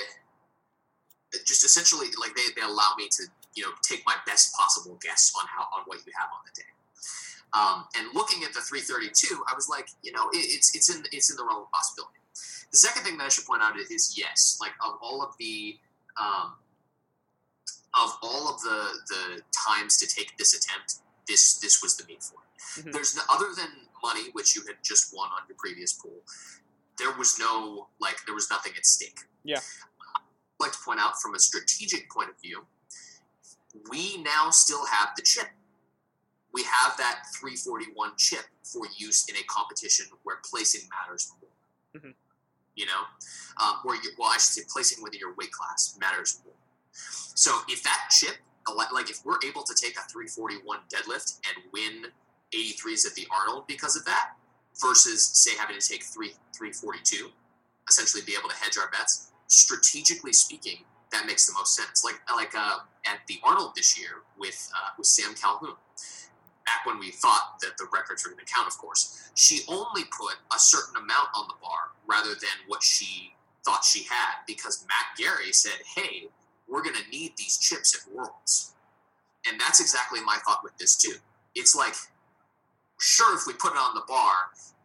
just essentially like they, they allow me to you know take my best possible guess on how on what you have on the day. Um, and looking at the 332, I was like, you know, it, it's it's in it's in the realm of possibility. The second thing that I should point out is yes, like of all of the um, of all of the the times to take this attempt, this this was the meet for it. Mhm. There's no, other than money, which you had just won on your previous pool. There was no like there was nothing at stake. Yeah. I'd like to point out from a strategic point of view, we now still have the chip. We have that 341 chip for use in a competition where placing matters more. Mhm. You know, um, or you, well, I should say placing within your weight class matters more. So if that chip, like if we're able to take a 341 deadlift and win 83s at the Arnold because of that, versus say having to take three 342, essentially be able to hedge our bets. Strategically speaking, that makes the most sense. Like like uh, at the Arnold this year with uh, with Sam Calhoun, back when we thought that the records were going to count, of course, she only put a certain amount on the bar rather than what she thought she had because Matt Gary said, "Hey, we're going to need these chips at Worlds," and that's exactly my thought with this too. It's like, sure, if we put it on the bar,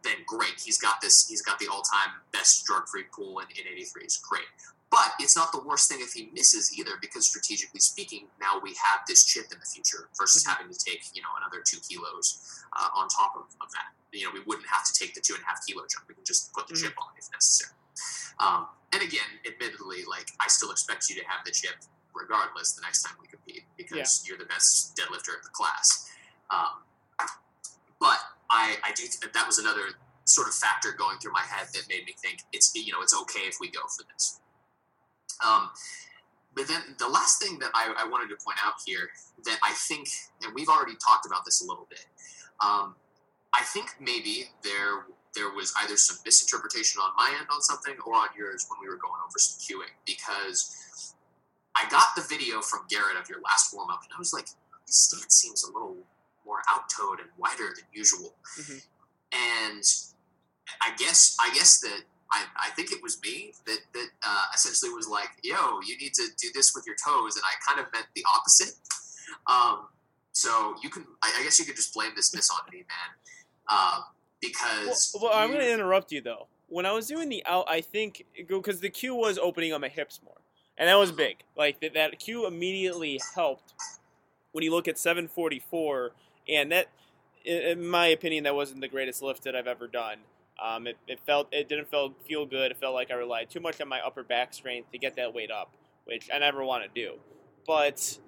then great. He's got this. He's got the all-time best drug-free pool in, in 83s. Great. But it's not the worst thing if he misses either, because strategically speaking, now we have this chip in the future versus Mhm. having to take you know another two kilos uh, on top of, of that. You know, we wouldn't have to take the two and a half kilo jump. We can just put the Mhm. chip on if necessary. Um, and again, admittedly, like I still expect you to have the chip regardless the next time we compete because you're the best deadlifter of the class. Um, but I, I do th- that was another sort of factor going through my head that made me think it's you know it's okay if we go for this. Um, but then the last thing that I, I wanted to point out here that I think, and we've already talked about this a little bit, um, I think maybe there there was either some misinterpretation on my end on something or on yours when we were going over some queuing because I got the video from Garrett of your last warm up, and I was like, this stance seems a little more out-toed and wider than usual. Mhm. And I guess I guess that I, I think it was me that that uh, essentially was like, yo, you need to do this with your toes, and I kind of meant the opposite. Um, so you can, I, I guess you could just blame this miss on me, man, um, because Well, well I'm going to interrupt you though. When I was doing the out, I think because the cue was opening on my hips more, and that was big. Like that, that cue immediately helped. When you look at 744, and that, in my opinion, that wasn't the greatest lift that I've ever done. Um, it, it felt it didn't feel feel good. It felt like I relied too much on my upper back strength to get that weight up, which I never want to do. But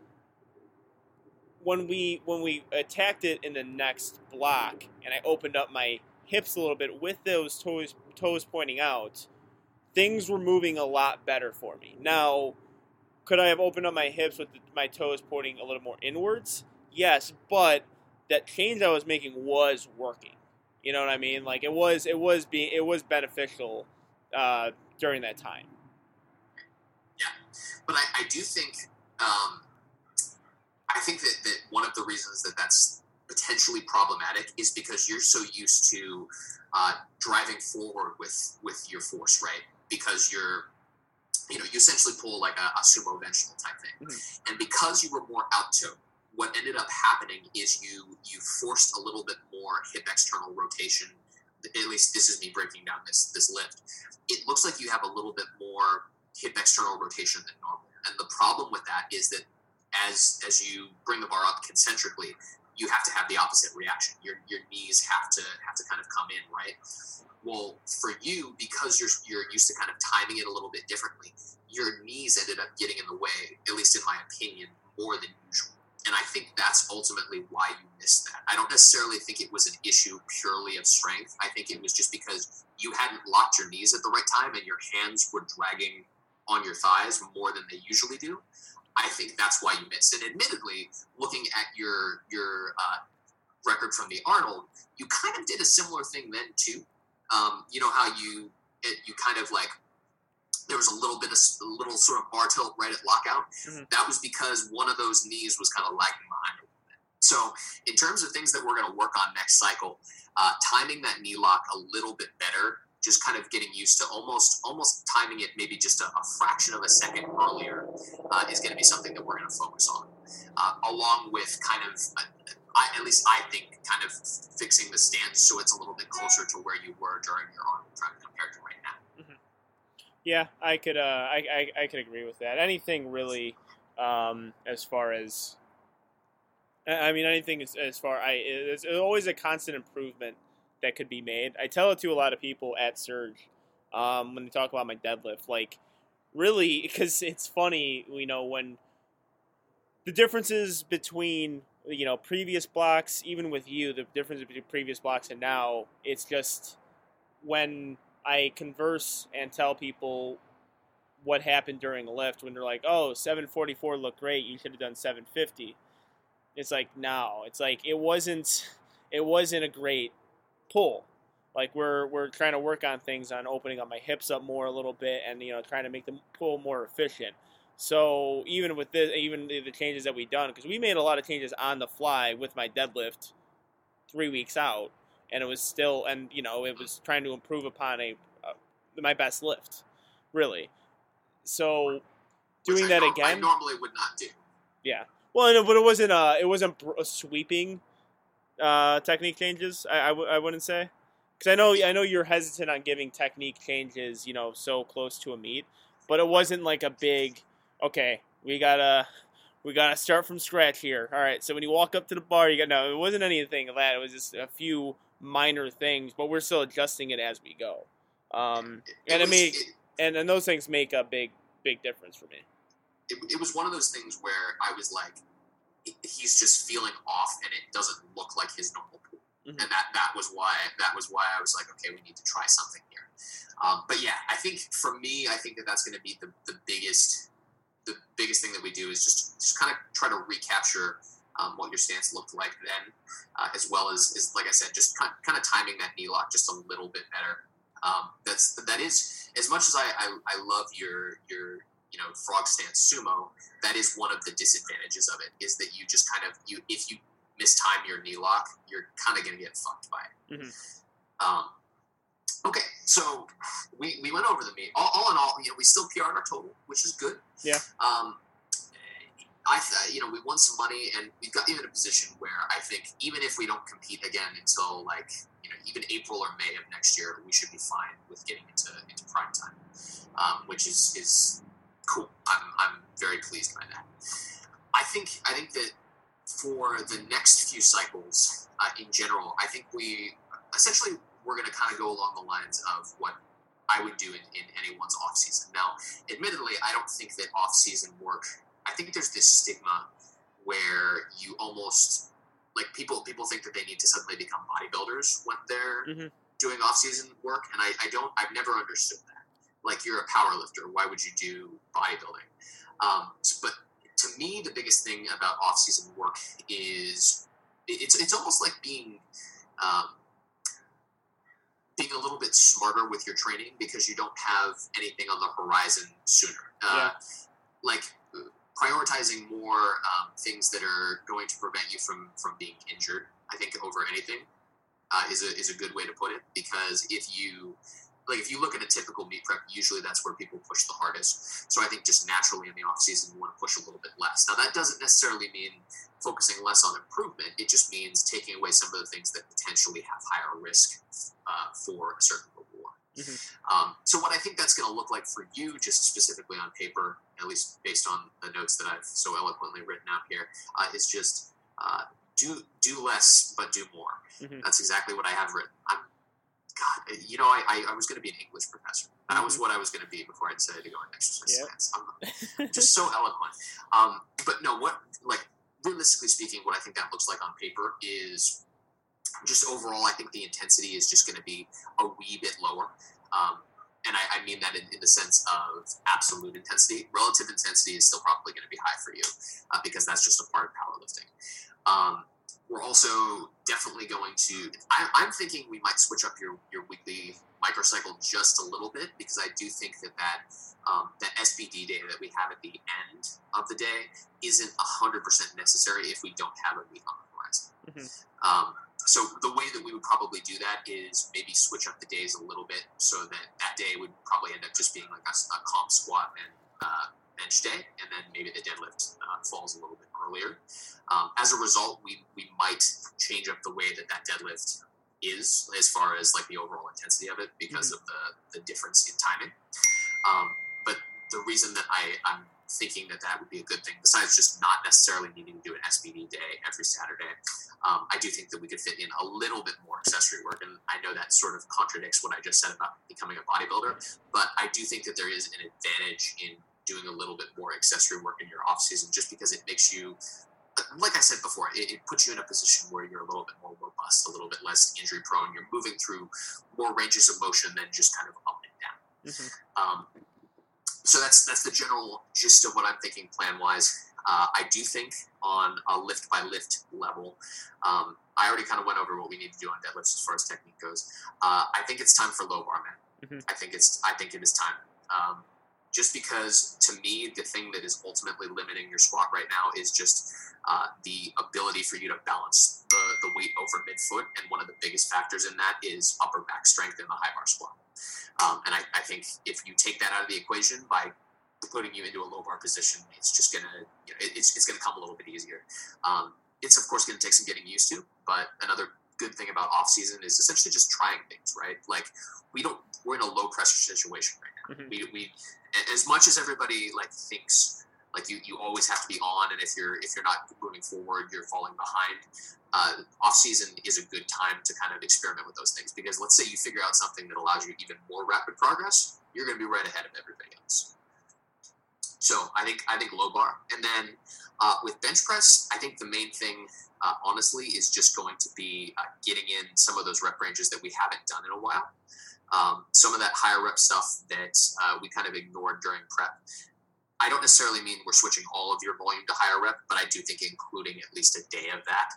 when we when we attacked it in the next block and I opened up my hips a little bit with those toes toes pointing out, things were moving a lot better for me. Now, could I have opened up my hips with the, my toes pointing a little more inwards? Yes, but that change I was making was working. You know what I mean? Like it was it was being it was beneficial uh, during that time. Yeah, but I, I do think um, I think that, that one of the reasons that that's potentially problematic is because you're so used to uh, driving forward with with your force, right? Because you're you know you essentially pull like a, a sumo vegetable type thing, Mhm. and because you were more out to what ended up happening is you you forced a little bit more hip external rotation. At least this is me breaking down this this lift. It looks like you have a little bit more hip external rotation than normal. And the problem with that is that as as you bring the bar up concentrically, you have to have the opposite reaction. Your your knees have to have to kind of come in, right? Well, for you, because you're you're used to kind of timing it a little bit differently, your knees ended up getting in the way, at least in my opinion, more than usual. And I think that's ultimately why you missed that. I don't necessarily think it was an issue purely of strength. I think it was just because you hadn't locked your knees at the right time and your hands were dragging on your thighs more than they usually do. I think that's why you missed. And admittedly, looking at your your uh, record from the Arnold, you kind of did a similar thing then too. Um, you know how you it, you kind of like there was a little bit of a little sort of bar tilt right at lockout. Mhm. That was because one of those knees was kind of lagging behind a little bit. So, in terms of things that we're going to work on next cycle, uh, timing that knee lock a little bit better, just kind of getting used to almost almost timing it maybe just a, a fraction of a second earlier uh, is going to be something that we're going to focus on, uh, along with kind of. Uh, I, at least I think kind of fixing the stance so it's a little bit closer to where you were during your prep compared to right now. Yeah, I could uh, I, I I could agree with that. Anything really, um, as far as I mean, anything as, as far I it's always a constant improvement that could be made. I tell it to a lot of people at Surge um, when they talk about my deadlift, like really [LAUGHS] because it's funny, you know, when the differences between you know previous blocks, even with you, the difference between previous blocks and now, it's just when I converse and tell people what happened during a lift when they're like, "Oh, 744 looked great. You should have done 750." It's like, no, it's like it wasn't. It wasn't a great pull. Like we're we're trying to work on things on opening up my hips up more a little bit, and you know trying to make the pull more efficient. So even with this, even the the changes that we've done, because we made a lot of changes on the fly with my deadlift three weeks out, and it was still, and you know, it was trying to improve upon a uh, my best lift, really. So doing that norm- I again, normally would not do. yeah. Well, no, but it wasn't uh it wasn't br- a sweeping uh, technique changes. I, I, w- I wouldn't say because I know I know you're hesitant on giving technique changes, you know, so close to a meet, but it wasn't like a big. Okay, we gotta we gotta start from scratch here. All right, so when you walk up to the bar, you got no. It wasn't anything of that. It was just a few minor things, but we're still adjusting it as we go. Um, It and I was- mean, it- and and those things make a big big difference for me. it, it was one of those things where I was like, he's just feeling off, and it doesn't look like his normal pool, Mhm. and that that was why that was why I was like, okay, we need to try something here. Um, but yeah, I think for me, I think that that's going to be the, the biggest the biggest thing that we do is just just kind of try to recapture um, what your stance looked like then, uh, as well as, as like I said, just kind kind of timing that knee lock just a little bit better. Um, that's that is as much as I, I, I love your your you know frog stance sumo, that is one of the disadvantages of it. Is that you just kind of you if you mistime your knee lock, you're kind of going to get fucked by it. Mhm. Um, okay, so we, we went over the meet. All, all in all, you know, we still PR'd our total, which is good. Yeah. Um, I th- you know we won some money and we've got you in a position where I think even if we don't compete again until like you know even April or May of next year, we should be fine with getting into into prime time, um, which is is cool. I'm I'm very pleased by that. I think I think that for the next few cycles uh, in general, I think we essentially we're going to kind of go along the lines of what I would do in, in anyone's off season. Now, admittedly, I don't think that off season work. I think there's this stigma where you almost like people people think that they need to suddenly become bodybuilders when they're Mhm. doing off season work, and I, I don't. I've never understood that. Like you're a power lifter, why would you do bodybuilding? Um, but to me, the biggest thing about off season work is it- it's it's almost like being um, being a little bit smarter with your training because you don't have anything on the horizon sooner. Uh, Like uh, prioritizing more um, things that are going to prevent you from from being injured. I think over anything uh, is a is a good way to put it because if you like if you look at a typical meet prep, usually that's where people push the hardest. So I think just naturally in the off season, you want to push a little bit less. Now that doesn't necessarily mean focusing less on improvement. It just means taking away some of the things that potentially have higher risk uh, for a certain Mhm. Um, so what I think that's going to look like for you, just specifically on paper, at least based on the notes that I've so eloquently written out here, uh, is just uh, do do less but do more. Mhm. That's exactly what I have written. I'm God, you know, I, I, I was going to be an English professor. That was what I was going to be before I decided to go into exercise Yep. science. I'm [LAUGHS] just so eloquent. Um, but no, what like realistically speaking, what I think that looks like on paper is just overall. I think the intensity is just going to be a wee bit lower. Um, and I, I mean that in, in the sense of absolute intensity. Relative intensity is still probably going to be high for you uh, because that's just a part of powerlifting. Um, we're also definitely going to. I, I'm thinking we might switch up your your weekly microcycle just a little bit because I do think that that um, that SBD day that we have at the end of the day isn't hundred percent necessary if we don't have a meet on the horizon. Mhm. Um, so the way that we would probably do that is maybe switch up the days a little bit so that that day would probably end up just being like a, a comp squat and uh, bench day, and then maybe the deadlift uh, falls a little bit earlier. Um, as a result, we we might change up the way that that deadlift is as far as like the overall intensity of it because of the the difference in timing. Um, but the reason that I I'm thinking that that would be a good thing, besides just not necessarily needing to do an SBD day every Saturday, um, I do think that we could fit in a little bit more accessory work. And I know that sort of contradicts what I just said about becoming a bodybuilder, but I do think that there is an advantage in doing a little bit more accessory work in your off season, just because it makes you, like I said before, it, it puts you in a position where you're a little bit more robust, a little bit less injury prone. You're moving through more ranges of motion than just kind of up and down. Mhm. Um, so that's that's the general gist of what I'm thinking plan wise. Uh, I do think on a lift by lift level, um, I already kind of went over what we need to do on deadlifts as far as technique goes. Uh, I think it's time for low bar, man. Mhm. I think it's I think it is time. Um, just because to me the thing that is ultimately limiting your squat right now is just uh, the ability for you to balance the, the weight over midfoot and one of the biggest factors in that is upper back strength in the high bar squat. Um, and I, I think if you take that out of the equation by putting you into a low bar position it's just gonna you know, it- it's, it's gonna come a little bit easier. Um, it's of course gonna take some getting used to but another good thing about off season is essentially just trying things right? Like we don't we're in a low pressure situation right now Mhm. we, we as much as everybody like thinks like you, you always have to be on and if you're if you're not moving forward you're falling behind uh, off season is a good time to kind of experiment with those things. Because let's say you figure out something that allows you even more rapid progress you're going to be right ahead of everybody else. So i think i think low bar. And then uh, with bench press i think the main thing uh, honestly is just going to be uh, getting in some of those rep ranges that we haven't done in a while um, some of that higher rep stuff that uh, we kind of ignored during prep I don't necessarily mean we're switching all of your volume to higher rep, but I do think including at least a day of that,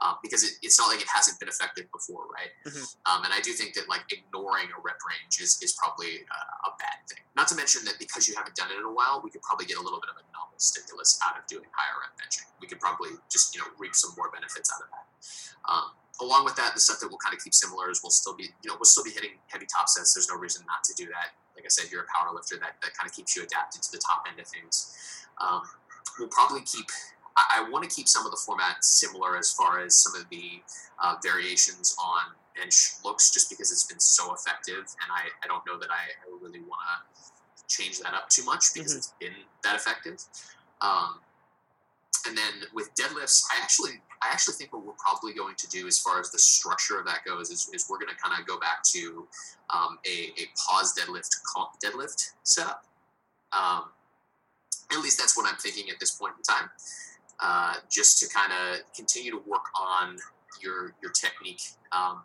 um, because it, it's not like it hasn't been effective before, right? Mhm. Um, and I do think that like ignoring a rep range is, is probably uh, a bad thing. Not to mention that because you haven't done it in a while, we could probably get a little bit of a novel stimulus out of doing higher rep benching. We could probably just you know reap some more benefits out of that. Um, along with that, the stuff that we'll kind of keep similar is we'll still be, you know, we'll still be hitting heavy top sets. There's no reason not to do that. Like I said, you're a power lifter. That, that kind of keeps you adapted to the top end of things. Um, we'll probably keep, I, I want to keep some of the format similar as far as some of the uh, variations on bench looks, just because it's been so effective. And I, I don't know that I, I really want to change that up too much because Mhm. it's been that effective. Um, and then with deadlifts, I actually I actually think what we're probably going to do as far as the structure of that goes is, is we're going to kind of go back to um, a, a pause deadlift deadlift setup. Um, at least that's what I'm thinking at this point in time. Uh, just to kind of continue to work on your your technique. Um,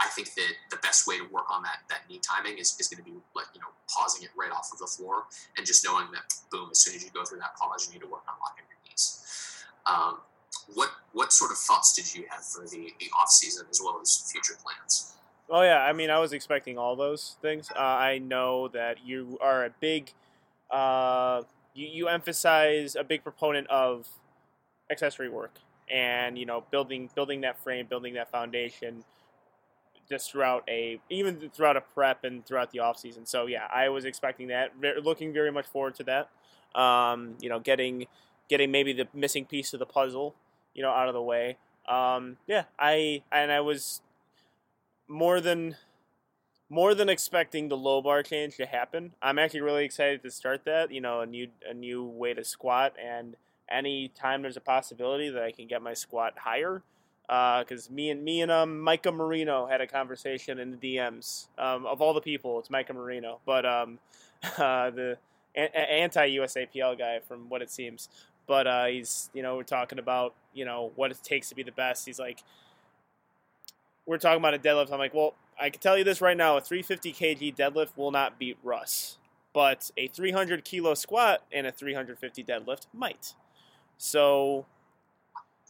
I think that the best way to work on that that knee timing is, is going to be like you know pausing it right off of the floor and just knowing that boom as soon as you go through that pause you need to work on locking your. Um, what what sort of thoughts did you have for the, the off season as well as future plans? Oh yeah, I mean, I was expecting all those things. Uh, I know that you are a big, uh, you, you emphasize a big proponent of accessory work, and you know, building building that frame, building that foundation, just throughout a even throughout a prep and throughout the off season. So yeah, I was expecting that. Looking very much forward to that. Um, you know, getting getting maybe the missing piece of the puzzle, you know, out of the way. Um, yeah, I and I was more than more than expecting the low bar change to happen. I'm actually really excited to start that. You know, a new a new way to squat, and any time there's a possibility that I can get my squat higher. Because me and me and um, Micah Marino had a conversation in the DMs. Um, of all the people, it's Micah Marino, but um, [LAUGHS] uh, the a- a- anti-USAPL guy, from what it seems. But uh, he's, you know, we're talking about, you know, what it takes to be the best. He's like, we're talking about a deadlift. I'm like, well, I can tell you this right now: a 350 kg deadlift will not beat Russ, but a 300 kilo squat and a 350 deadlift might. So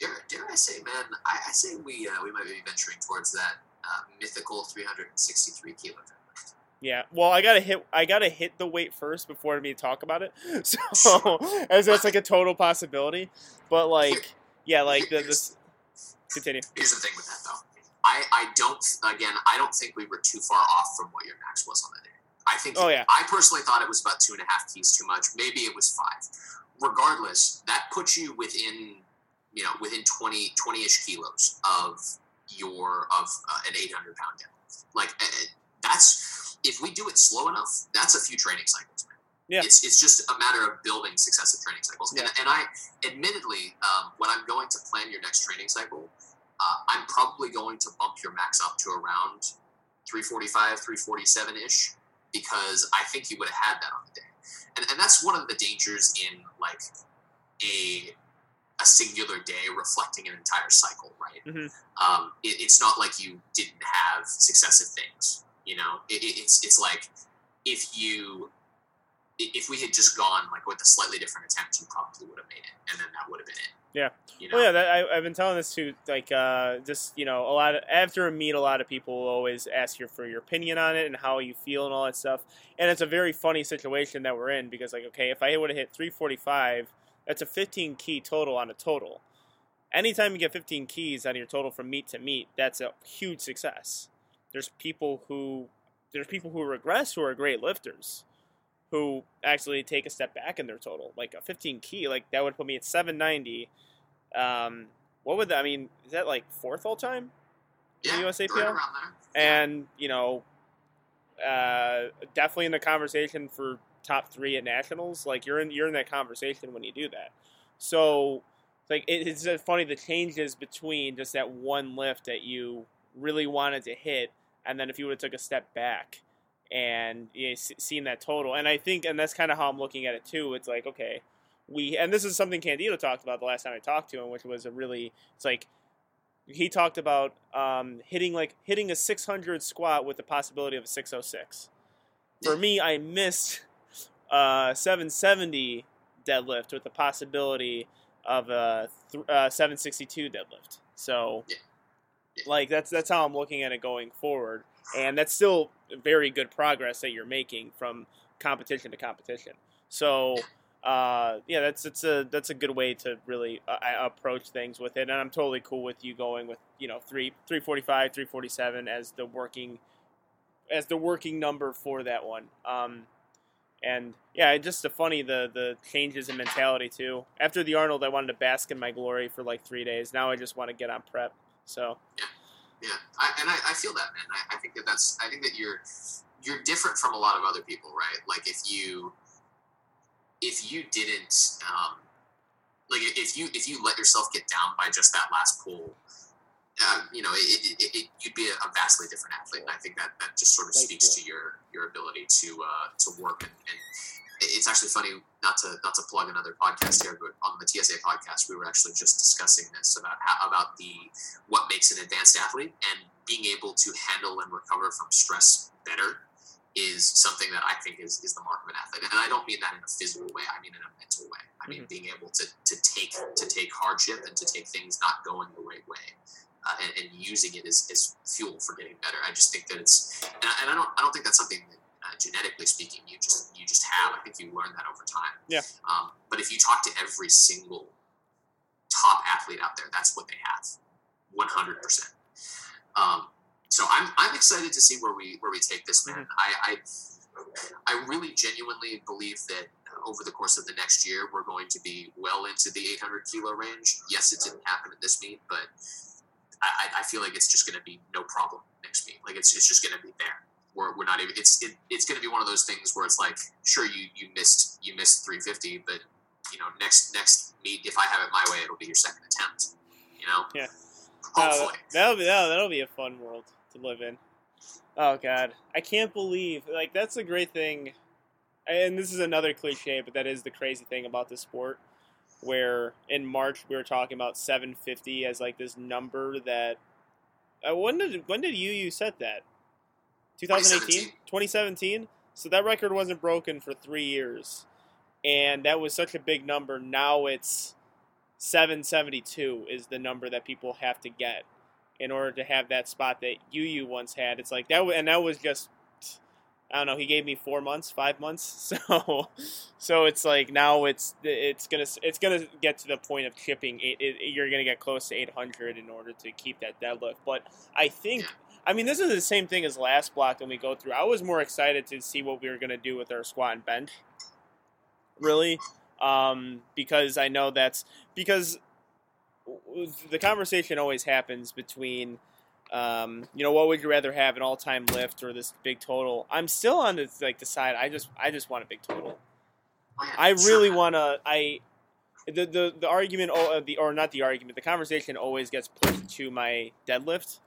Dare, dare I say, man, I, I say we uh, we might be venturing towards that uh, mythical 363 kilo. Yeah, well, I gotta hit, I gotta hit the weight first before me talk about it. [LAUGHS] So [LAUGHS] as that's like a total possibility, but like, yeah, like the, this. Continue. Here's the thing with that though. I, I don't again I don't think we were too far off from what your max was on that day. I think Oh, yeah. I personally thought it was about two and a half keys too much. Maybe it was five. Regardless, that puts you within you know within 20 20ish kilos of your of uh, an 800 pound deadlift. Like uh, that's if we do it slow enough, that's a few training cycles, man. Yeah. It's, it's just a matter of building successive training cycles. And, and I, admittedly, um, when I'm going to plan your next training cycle, uh, I'm probably going to bump your max up to around 345, 347 ish, because I think you would have had that on the day. And, and that's one of the dangers in like a a singular day reflecting an entire cycle, right? Mhm. Um, it, it's not like you didn't have successive things. You know, it, it- it's it's like if you if we had just gone like with a slightly different attempt, you probably would have made it, and then that would have been it. Yeah. You know? Well, yeah, that, I, I've been telling this to like uh, just you know a lot of after a meet, a lot of people will always ask you for your opinion on it and how you feel and all that stuff. And it's a very funny situation that we're in because like okay, if I would have hit 345, that's a 15 key total on a total. Anytime you get 15 keys on your total from meet to meet, that's a huge success. There's people who there's people who regress who are great lifters who actually take a step back in their total. Like a 15 key, like that would put me at 790. Um, what would that? I mean, is that like fourth all time? yeah, the USAPL? right around there. Yeah. And you know, uh, definitely in the conversation for top three at nationals. Like you're in you're in that conversation when you do that. So like it, it's funny the changes between just that one lift that you really wanted to hit, and then if you would have took a step back and you know, seen that total. And I think, and that's kind of how I'm looking at it too. It's like okay, we and this is something Candido talked about the last time I talked to him, which was a really it's like he talked about um, hitting like hitting a 600 squat with the possibility of a 606. For me, I missed uh, 770 deadlift with the possibility of a th- uh, 762 deadlift. So. Like that's that's how I'm looking at it going forward, and that's still very good progress that you're making from competition to competition. So, uh, yeah, that's it's a that's a good way to really uh, approach things with it, and I'm totally cool with you going with you know three 345, 347 as the working as the working number for that one. Um, and yeah, just the funny the the changes in mentality too. After the Arnold, I wanted to bask in my glory for like three days. Now I just want to get on prep. So Yeah, I, and I, I feel that, man. I, I think that that's. I think that you're you're different from a lot of other people, right? Like if you if you didn't um, like if you if you let yourself get down by just that last pull, uh, you know, it, it, it, you'd be a, vastly different athlete. And I think that that just sort of speaks to your your ability to uh, to work and, and it's actually funny not to not to plug another podcast here, but on the TSA podcast, we were actually just discussing this about how about the what makes an advanced athlete and being able to handle and recover from stress better is something that I think is, is the mark of an athlete. And I don't mean that in a physical way; I mean in a mental way. I mean being able to, to take to take hardship and to take things not going the right way. Uh, and, and using it as, as fuel for getting better. I just think that it's, and I, and I don't, I don't think that's something that uh, genetically speaking, you just you just have. I think you learn that over time. Yeah. Um, but if you talk to every single top athlete out there, that's what they have, one hundred percent. Um, so I'm I'm excited to see where we where we take this, man. I, I I really genuinely believe that over the course of the next year, we're going to be well into the 800 kilo range. Yes, it didn't happen at this meet, but I, I- I feel like it's just going to be no problem next meet. Like it's, it's just going to be there. We're, we're not even. It's it, it's going to be one of those things where it's like, sure, you you missed you missed 350, but you know next next meet, if I have it my way, it'll be your second attempt. You know. Yeah. Hopefully. Uh, that'll be that'll, that'll be a fun world to live in. Oh god, I can't believe like that's a great thing, and this is another cliche, but that is the crazy thing about the sport. Where in March we were talking about 750 as like this number that. Uh, when did when did you you set that? 2018, 2017. So that record wasn't broken for three years, and that was such a big number. Now it's 772 is the number that people have to get in order to have that spot that you once had. It's like that, and that was just I don't know. He gave me four months, five months, [LAUGHS] so so it's like now it's it's gonna it's gonna get to the point of chipping. It, it, you're gonna get close to 800 in order to keep that deadlift. But I think. I mean, this is the same thing as last block when we go through. I was more excited to see what we were going to do with our squat and bench, really, um, because I know that's because the conversation always happens between, um, you know, what would you rather have an all-time lift or this big total? I'm still on the like the side. I just I just want a big total. I really want to. I the the the argument oh, uh, the or not the argument. The conversation always gets pushed to my deadlift,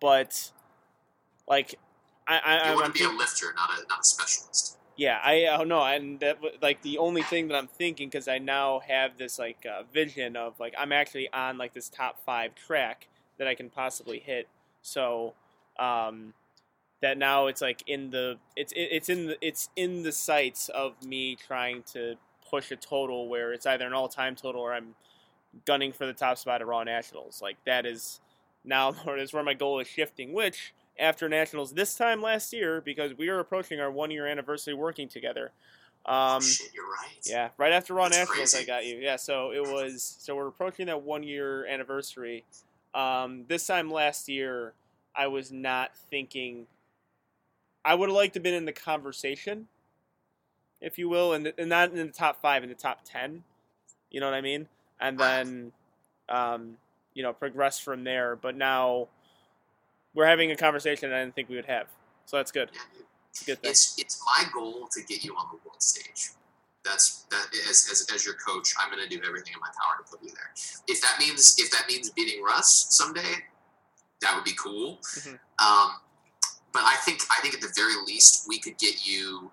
but like I, I You I'm, want to be a lifter, not a not a specialist. yeah, I oh no, and that like the only thing that I'm thinking because I now have this like uh, vision of like I'm actually on like this top five track that I can possibly hit. So um, that now it's like in the it's it, it's in the it's in the sights of me trying to push a total where it's either an all time total or I'm gunning for the top spot at Raw Nationals. Like that is now [LAUGHS] is where my goal is shifting. Which after Nationals this time last year, because we are approaching our one year anniversary working together. Um, oh, shit, you're right. yeah, right after Raw That's Nationals, I got you. Yeah, so it was. So we're approaching that one year anniversary. Um, this time last year, I was not thinking. I would have liked to have been in the conversation, if you will, and, and not in the top five, in the top ten. You know what I mean? And then, um, you know, progress from there. But now, we're having a conversation I didn't think we would have. So that's good. Yeah. It's good thing. It's it's my goal to get you on the world stage. That's that as, as, as your coach, I'm going to do everything in my power to put you there. If that means if that means beating Russ someday, that would be cool. Mhm. Um, but I think I think at the very least we could get you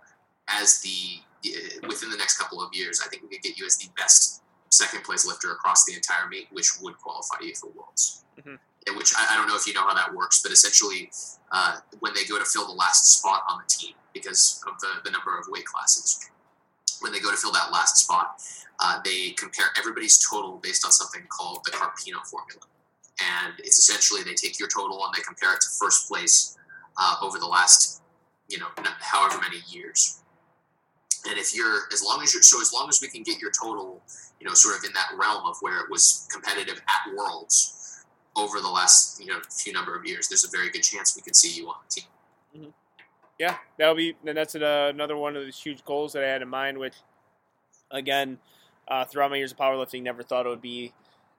as the uh, within the next couple of years. I think we could get you as the best second place lifter across the entire meet, which would qualify you for worlds. Mhm. Which I, I don't know if you know how that works, but essentially, uh, when they go to fill the last spot on the team because of the, the number of weight classes, when they go to fill that last spot, uh, they compare everybody's total based on something called the Carpino formula. And it's essentially they take your total and they compare it to first place uh, over the last, you know, however many years. And if you're, as long as you're, so as long as we can get your total, you know, sort of in that realm of where it was competitive at Worlds over the last, you know, few number of years, there's a very good chance we could see you on the team. Yeah, that'll be that's uh, another one of these huge goals that I had in mind. Which, again, uh, throughout my years of powerlifting, never thought it would be,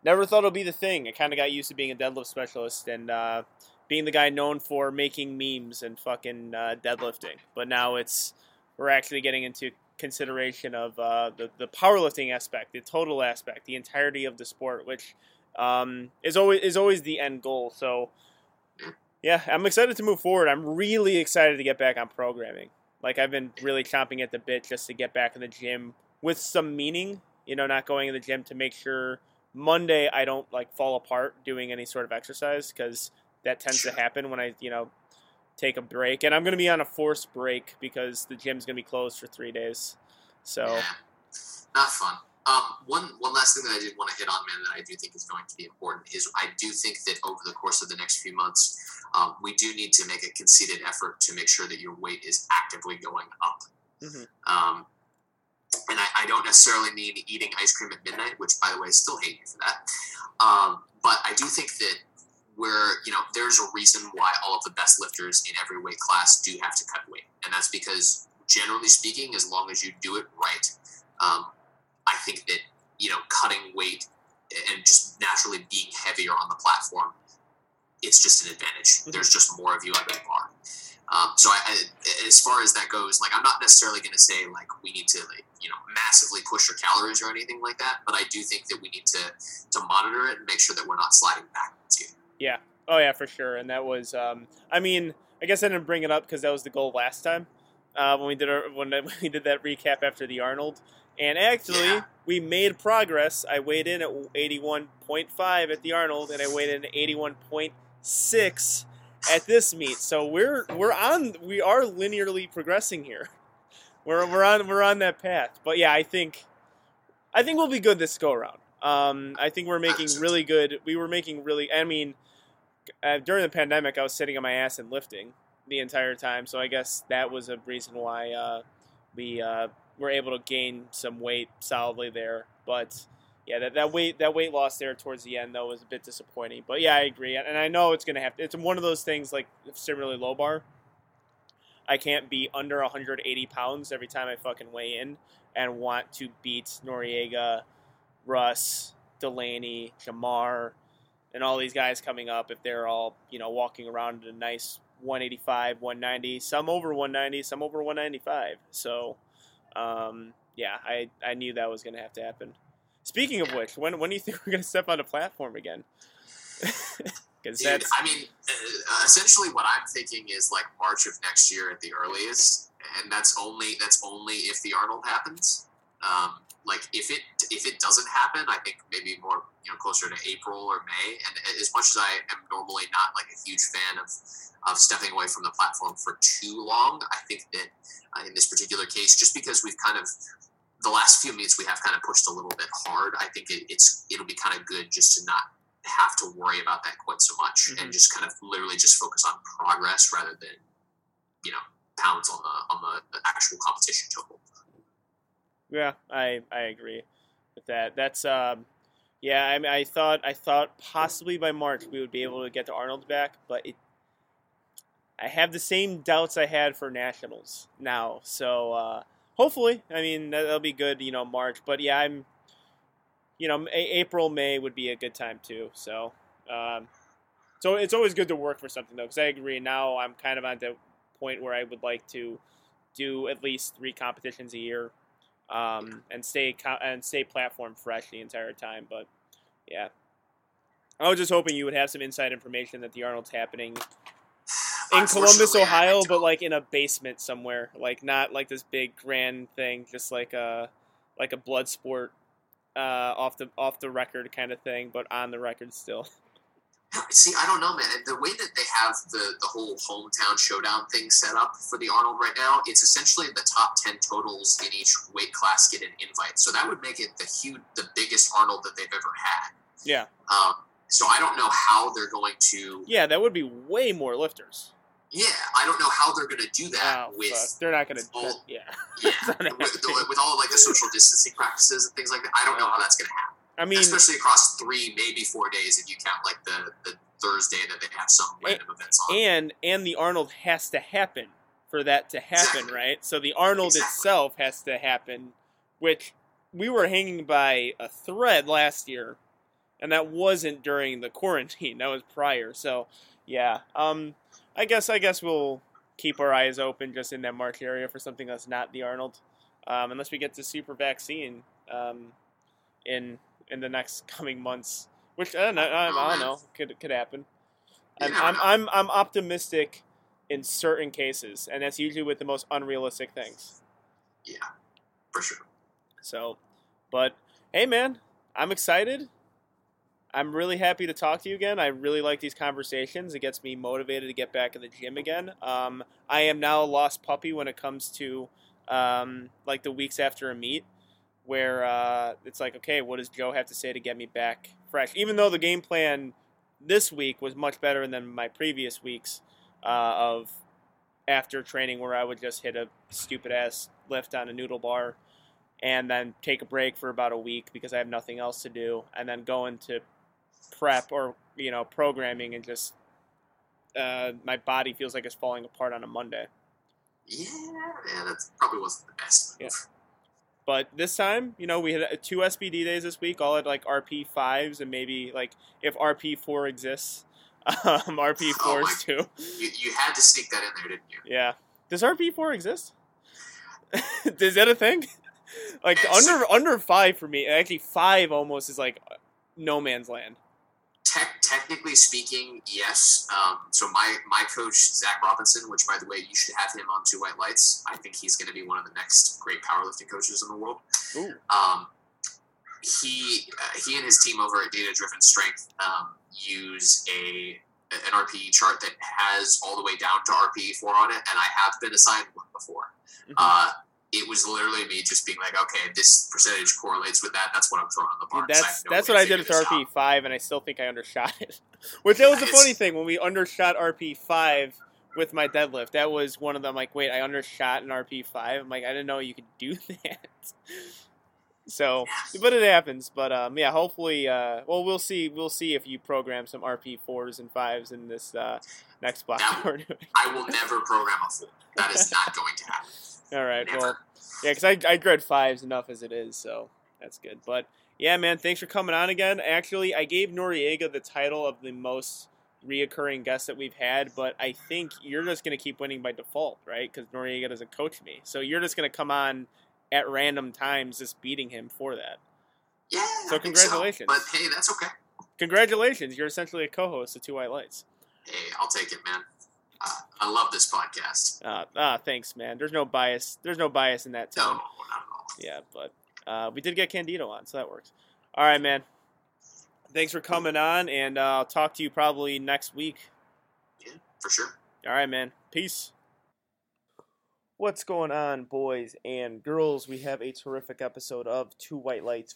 never thought it would be the thing. I kind of got used to being a deadlift specialist and uh, being the guy known for making memes and fucking uh, deadlifting. But now it's we're actually getting into consideration of uh, the the powerlifting aspect, the total aspect, the entirety of the sport, which um, is always is always the end goal. So yeah, I'm excited to move forward. I'm really excited to get back on programming. Like I've been really chomping at the bit just to get back in the gym with some meaning. You know, not going in the gym to make sure Monday I don't like fall apart doing any sort of exercise because that tends to happen when I, you know, take a break. And I'm going to be on a forced break because the gym's going to be closed for three days. So, Yeah. Not fun. Um, one one last thing that I did want to hit on, man, that I do think is going to be important is I do think that over the course of the next few months, um, we do need to make a conceited effort to make sure that your weight is actively going up. mhm. Um, and I, I don't necessarily mean eating ice cream at midnight, which, by the way, I still hate you for that. Um, but I do think that we're, you know, there's a reason why all of the best lifters in every weight class do have to cut weight. And that's because, generally speaking, as long as you do it right, um, I think that, you know, cutting weight and just naturally being heavier on the platform, it's just an advantage. Mhm. There's just more of you under the bar. Um, so I, I, as far as that goes, like I'm not necessarily going to say like we need to like you know massively push your calories or anything like that, but I do think that we need to to monitor it and make sure that we're not sliding backwards Yeah. Oh yeah, for sure. And that was, um, I mean, I guess I didn't bring it up because that was the goal last time uh, when we did our when [LAUGHS] we did that recap after the Arnold. And actually, Yeah. we made progress. I weighed in at 81.5 at the Arnold, and I weighed in at 81.6 at this meet. So we're we're on we are linearly progressing here. We're we're on we're on that path. But yeah, I think I think we'll be good this go around. Um, I think we're making really good. We were making really. I mean, uh, during the pandemic, I was sitting on my ass and lifting the entire time. So I guess that was a reason why uh, we uh, were able to gain some weight solidly there. But yeah, that, that weight that weight loss there towards the end though was a bit disappointing. But yeah, I agree, and I know it's gonna have. It's one of those things like similarly low bar. I can't be under 180 pounds every time I fucking weigh in and want to beat Noriega, Russ, Delaney, Jamar, and all these guys coming up if they're all you know walking around at a nice 185 190 some over 190 some over 195 so um, yeah I, I knew that was going to have to happen speaking of which when, when do you think [LAUGHS] we're going to step on a platform again [LAUGHS] because that's I mean, uh, essentially what I'm thinking is like March of next year at the earliest, and that's only that's only if the Arnold happens. Um, like if it if it doesn't happen, I think maybe more you know closer to April or May. And as much as I am normally not like a huge fan of of stepping away from the platform for too long, I think that uh, in this particular case, just because we've kind of the last few meets we have kind of pushed a little bit hard, I think it, it's it'll be kind of good just to not have to worry about that quite so much Mhm. and just kind of literally just focus on progress rather than you know pounds on the on the, the actual competition total. Yeah, I I agree with that. That's um, yeah. I mean, I thought I thought possibly by March we would be able to get the Arnold back, but it. I have the same doubts I had for nationals now, so uh, hopefully, I mean that- that'll be good. You know, March, but yeah, I'm. You know, April May would be a good time too. So, um, so it's always good to work for something though, because I agree. Now I'm kind of at the point where I would like to do at least three competitions a year um, and stay and stay platform fresh the entire time. But yeah, I was just hoping you would have some inside information that the Arnold's happening [SIGHS] in Columbus, Unfortunately, I- I Ohio, but like in a basement somewhere, like not like this big grand thing, just like a like a blood sport uh, off the off the record kind of thing, but on the record still. [LAUGHS] See, I don't know, man. The way that they have the, the whole hometown showdown thing set up for the Arnold right now, it's essentially the top ten totals in each weight class get an invite. So that would make it the huge, the biggest Arnold that they've ever had. Yeah. Um, so I don't know how they're going to. Yeah, that would be way more lifters. Yeah, I don't know how they're going to do that Oh, with fuck. They're not going to. Yeah. [LAUGHS] yeah with, with all like the social distancing practices and things like that. I don't know how that's going to happen, I mean, especially across three, maybe four days if you count like the the Thursday that they have some random events on. and and the Arnold has to happen for that to happen, Exactly. right? So the Arnold Exactly. itself has to happen, which we were hanging by a thread last year, and that wasn't during the quarantine. That was prior. So yeah, um, I guess I guess we'll keep our eyes open just in that March area for something that's not the Arnold, um, unless we get the super vaccine um, in in the next coming months. Which I don't know. I, I don't know. Could could happen. I'm, I'm. I'm, I'm optimistic in certain cases, and that's usually with the most unrealistic things. yeah, for sure. So, but hey, man, I'm excited. I'm really happy to talk to you again. I really like these conversations. It gets me motivated to get back in the gym again. Um, I am now a lost puppy when it comes to um, like the weeks after a meet, where uh, it's like, okay, what does Joe have to say to get me back fresh? Even though the game plan this week was much better than my previous weeks uh, of after training, where I would just hit a stupid ass lift on a noodle bar and then take a break for about a week because I have nothing else to do, and then go into prep or you know programming and just uh, my body feels like it's falling apart on a Monday. Yeah, yeah, that probably wasn't the best move. Yeah. But this time, you know, we had uh, two SBD days this week, all at like RP fives and maybe like if RP four exists, [LAUGHS] um, RP Oh my- fours too. You, you had to sneak that in there, didn't you? Yeah. Does RP four exist? [LAUGHS] Is that a thing? [LAUGHS] Like Yes. under under five for me. Actually, five almost is like no man's land. Tech, technically speaking, yes. Um, so my my coach Zach Robinson, which by the way you should have him on Two White Lights. I think he's going to be one of the next great powerlifting coaches in the world. Um, he uh, he and his team over at Data Driven Strength um, use a an RPE chart that has all the way down to RPE four on it, and I have been assigned one before. Mhm. Uh, it was literally me just being like, okay, this percentage correlates with that. That's what I'm throwing on the bar. That's no that's what I did with RP five, and I still think I undershot it. [LAUGHS] Which that was the funny thing when we undershot RP five with my deadlift. That was one of them. Like, wait, I undershot an RP five. I'm like, I didn't know you could do [LAUGHS] that. So, but it happens. But um, yeah, hopefully, uh, well, we'll see. We'll see if you program some RP fours and fives in this uh, next block That- [LAUGHS] I will never program a full. That is not going to happen. All right. Well, yeah, because I, I dread fives enough as it is, so that's good. But yeah, man, thanks for coming on again. Actually, I gave Noriega the title of the most reoccurring guest that we've had, but I think you're just going to keep winning by default, right? Because Noriega doesn't coach me. So you're just going to come on at random times, just beating him for that. Yeah. So congratulations. But hey, that's okay. Congratulations. You're essentially a co host of Two White Lights. Hey, I'll take it, man. Uh, I love this podcast. Uh, ah, thanks, man. There's no bias. There's no bias in that No, tone. not at all. Yeah, but uh, we did get Candido on, so that works. All right, man. Thanks for coming on, and uh, I'll talk to you probably next week. Yeah, for sure. All right, man. Peace. What's going on, boys and girls? We have a terrific episode of Two White Lights